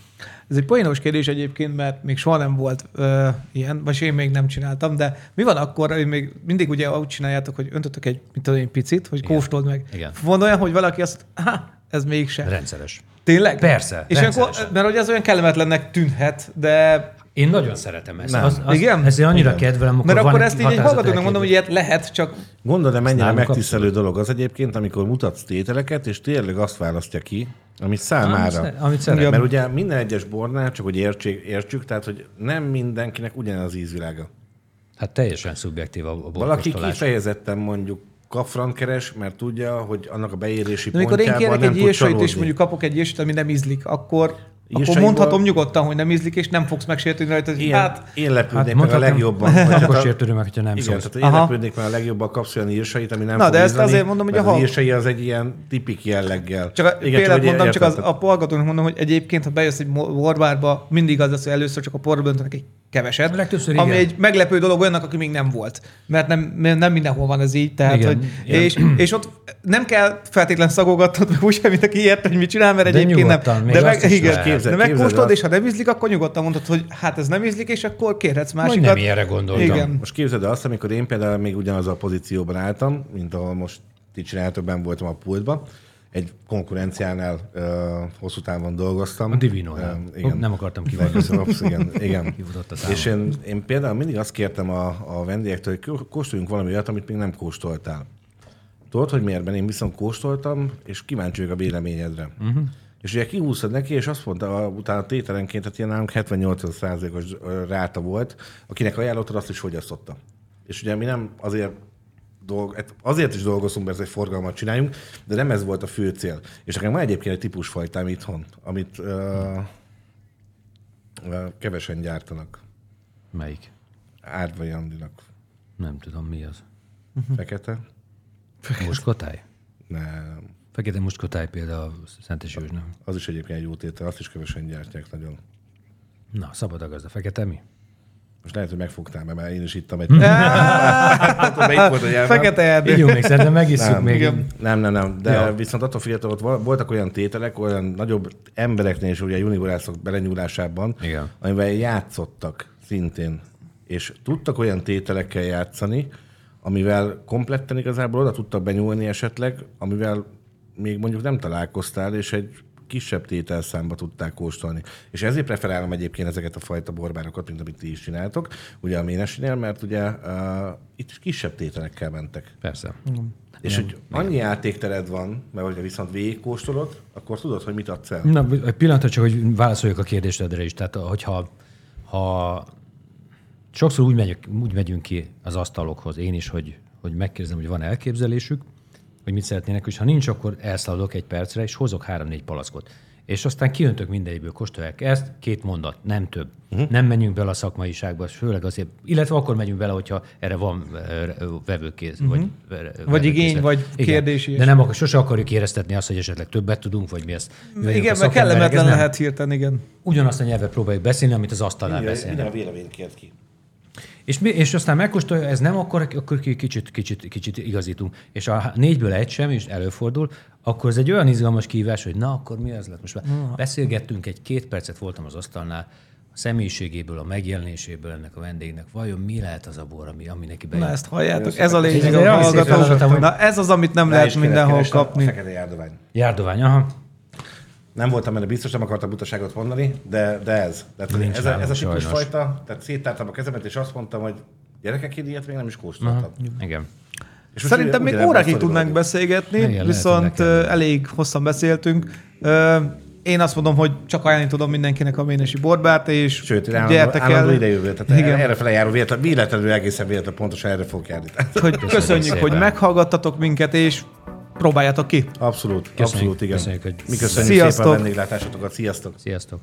Ez egy poénos kérdés egyébként, mert még soha nem volt ö, ilyen, vagy én még nem csináltam, de mi van akkor, hogy még mindig ugye úgy csináljátok, hogy öntötök egy, mit tudom én, picit, hogy Igen. kóstold meg. Igen. Van olyan, hogy valaki azt, ha, ez mégse. Rendszeres. Tényleg? Persze, És akkor, mert hogy ez olyan kellemetlennek tűnhet, de Én nagyon szeretem ezt. Nem. Az, az, Igen? Ezért annyira Igen. kedvelem, amikor mert van akkor ezt így hallgatónak mondom, hogy ilyet lehet, csak Gondolod, de mennyire megtisztelő dolog az egyébként, amikor mutatsz tételeket, és tényleg azt választja ki, amit számára. Amit- amit szeret. Mert ugye minden egyes bornál, csak hogy értsük, értsük, tehát hogy nem mindenkinek ugyanaz az ízvilága. Hát teljesen szubjektív a, a Valaki kifejezetten mondjuk kapfrant keres, mert tudja, hogy annak a beérési de amikor én pontjában kérek nem egy tud írsait, és mondjuk kapok egy írsait, ami nem ízlik, akkor, akkor mondhatom nyugodtan, hogy nem ízlik, és nem fogsz megsértődni rajta, hogy Ilyen, hát én lepődnék Hát meg a legjobban. hogy <laughs> akkor sértődöm meg, hogyha nem Igen, szólsz. tehát én Aha. lepődnék meg a legjobban kapsz olyan írsait, ami nem Na, de ezt ízleni, azért mondom, hogy a hal- írsai az egy ilyen tipik jelleggel. Csak Igen, példát hogy mondom, csak az, a hallgatónak mondom, hogy egyébként, ha bejössz egy borbárba, mindig az lesz, hogy először csak a porra döntenek egy keveset. Legtöbbször ami igen. egy meglepő dolog olyannak, aki még nem volt. Mert nem, nem mindenhol van ez így. Tehát, Igen, hogy, igen. és, és, ott nem kell feltétlen szagogatnod, meg úgy mint aki érte, hogy mit csinál, mert De egyébként nem. De, meg, igen. Képzel- de megkóstolod, és ha nem ízlik, akkor nyugodtan mondod, hogy hát ez nem ízlik, és akkor kérhetsz Vagy másikat. nem ilyenre gondoltam. Igen. Most képzeld el azt, amikor én például még ugyanaz a pozícióban álltam, mint ahol most ti csináltok, ben voltam a pultban, egy konkurenciánál uh, hosszú távon dolgoztam. A Divinónál. Ö, igen. Nem akartam. Köszönöm, igen, igen. <laughs> És én, én például mindig azt kértem a, a vendégektől, hogy kó- kóstoljunk valami olyat, amit még nem kóstoltál. Tudod, hogy miért? Mert én viszont kóstoltam, és kíváncsi vagyok a véleményedre. Uh-huh. És ugye kihúztad neki, és azt mondta, a, utána tételenként, tehát ilyen nálunk 78%-os ráta volt, akinek ajánlottad, azt is fogyasztotta. És ugye mi nem azért dolg, hát azért is dolgozunk, mert ez egy forgalmat csináljunk, de nem ez volt a fő cél. És nekem van egyébként egy típusfajtám itthon, amit uh, uh, kevesen gyártanak. Melyik? Árva Jandinak. Nem tudom, mi az. Fekete? Muskotáj? Nem. Fekete muskotáj például a Szentes Józsnak. Az is egyébként egy jó tétel, azt is kevesen gyártják nagyon. Na, szabad a gazda. Fekete mi? Most lehet, hogy megfogtál, mert már én is ittam egy... <laughs> Tudom, melyik volt a nyelvem. Fekete erdő. Így jó, még szerintem megisszuk Nem, még. nem, nem, nem. De Ja. viszont attól függetlenül ott vo- voltak olyan tételek, olyan nagyobb embereknél is, ugye juniborászok belenyúlásában, Igen. amivel játszottak szintén. És tudtak olyan tételekkel játszani, amivel kompletten igazából oda tudtak benyúlni esetleg, amivel még mondjuk nem találkoztál, és egy kisebb tételszámba tudták kóstolni. És ezért preferálom egyébként ezeket a fajta borbárokat, mint amit ti is csináltok, ugye a ménesinél, mert ugye uh, itt kisebb tételekkel mentek. Persze. És hogy annyi játéktered van, mert hogyha viszont végigkóstolod, akkor tudod, hogy mit adsz el. Na, egy pillanatra csak, hogy válaszoljak a kérdésedre is. Tehát, hogyha ha sokszor úgy megyünk, úgy megyünk ki az asztalokhoz, én is, hogy, hogy megkérdezem, hogy van elképzelésük, hogy mit szeretnének, és ha nincs, akkor elszaladok egy percre, és hozok három-négy palackot. És aztán kiöntök mindegyikből, kóstolják ezt, két mondat, nem több. Uh-huh. Nem menjünk bele a szakmaiságba, főleg azért, illetve akkor megyünk bele, hogyha erre van vevőkéz, uh-huh. vagy ö, vevőkészlet. igény, vagy Igen. kérdés, De ilyesmi. nem, akar, sose akarjuk éreztetni azt, hogy esetleg többet tudunk, vagy mi ezt. Igen, mert kellemetlen lehet hirtelen, igen. Ugyanazt a nyelvet próbáljuk beszélni, amit az asztalnál beszélnek. minden a véleményt kért ki. És, mi, és aztán megkóstolja, ez nem, akkor, akkor ki- kicsit, kicsit, kicsit igazítunk. És a négyből egy sem, és előfordul, akkor ez egy olyan izgalmas kívás, hogy na, akkor mi az lett? Most már beszélgettünk, egy két percet voltam az asztalnál, a személyiségéből, a megjelenéséből ennek a vendégnek. Vajon mi lehet az a bor, ami, ami neki bejön? Na ezt halljátok, ez a lényeg a olyan szép feladatom, hallgató. hogy- Na ez az, amit nem lehet mindenhol keresnem, A kapni. fekete járdovány. Járdovány, aha. Nem voltam benne biztos, nem akartam butaságot mondani, de, de ez. Tehát Nincs ez, a, ez a típus fajta, tehát széttártam a kezemet, és azt mondtam, hogy gyerekek, én ilyet még nem is kóstoltam. Igen. És Szerintem ugye- még órákig tudnánk beszélgetni, Igen, viszont elég hosszan beszéltünk. Én azt mondom, hogy csak ajánlani tudom mindenkinek a Ménesi borbárt, és Sőt, állandó, gyertek állandó el. idejövő, tehát Igen. erre fele járó véletlen, véletlenül egészen véletlenül pontosan erre fog járni. Hogy köszönjük, szépen. hogy meghallgattatok minket, és próbáljátok ki. Abszolút, abszolút, igen. köszönjük, hogy- Mi köszönjük Sziasztok! szépen a vendéglátásotokat, sziasztok! Sziasztok!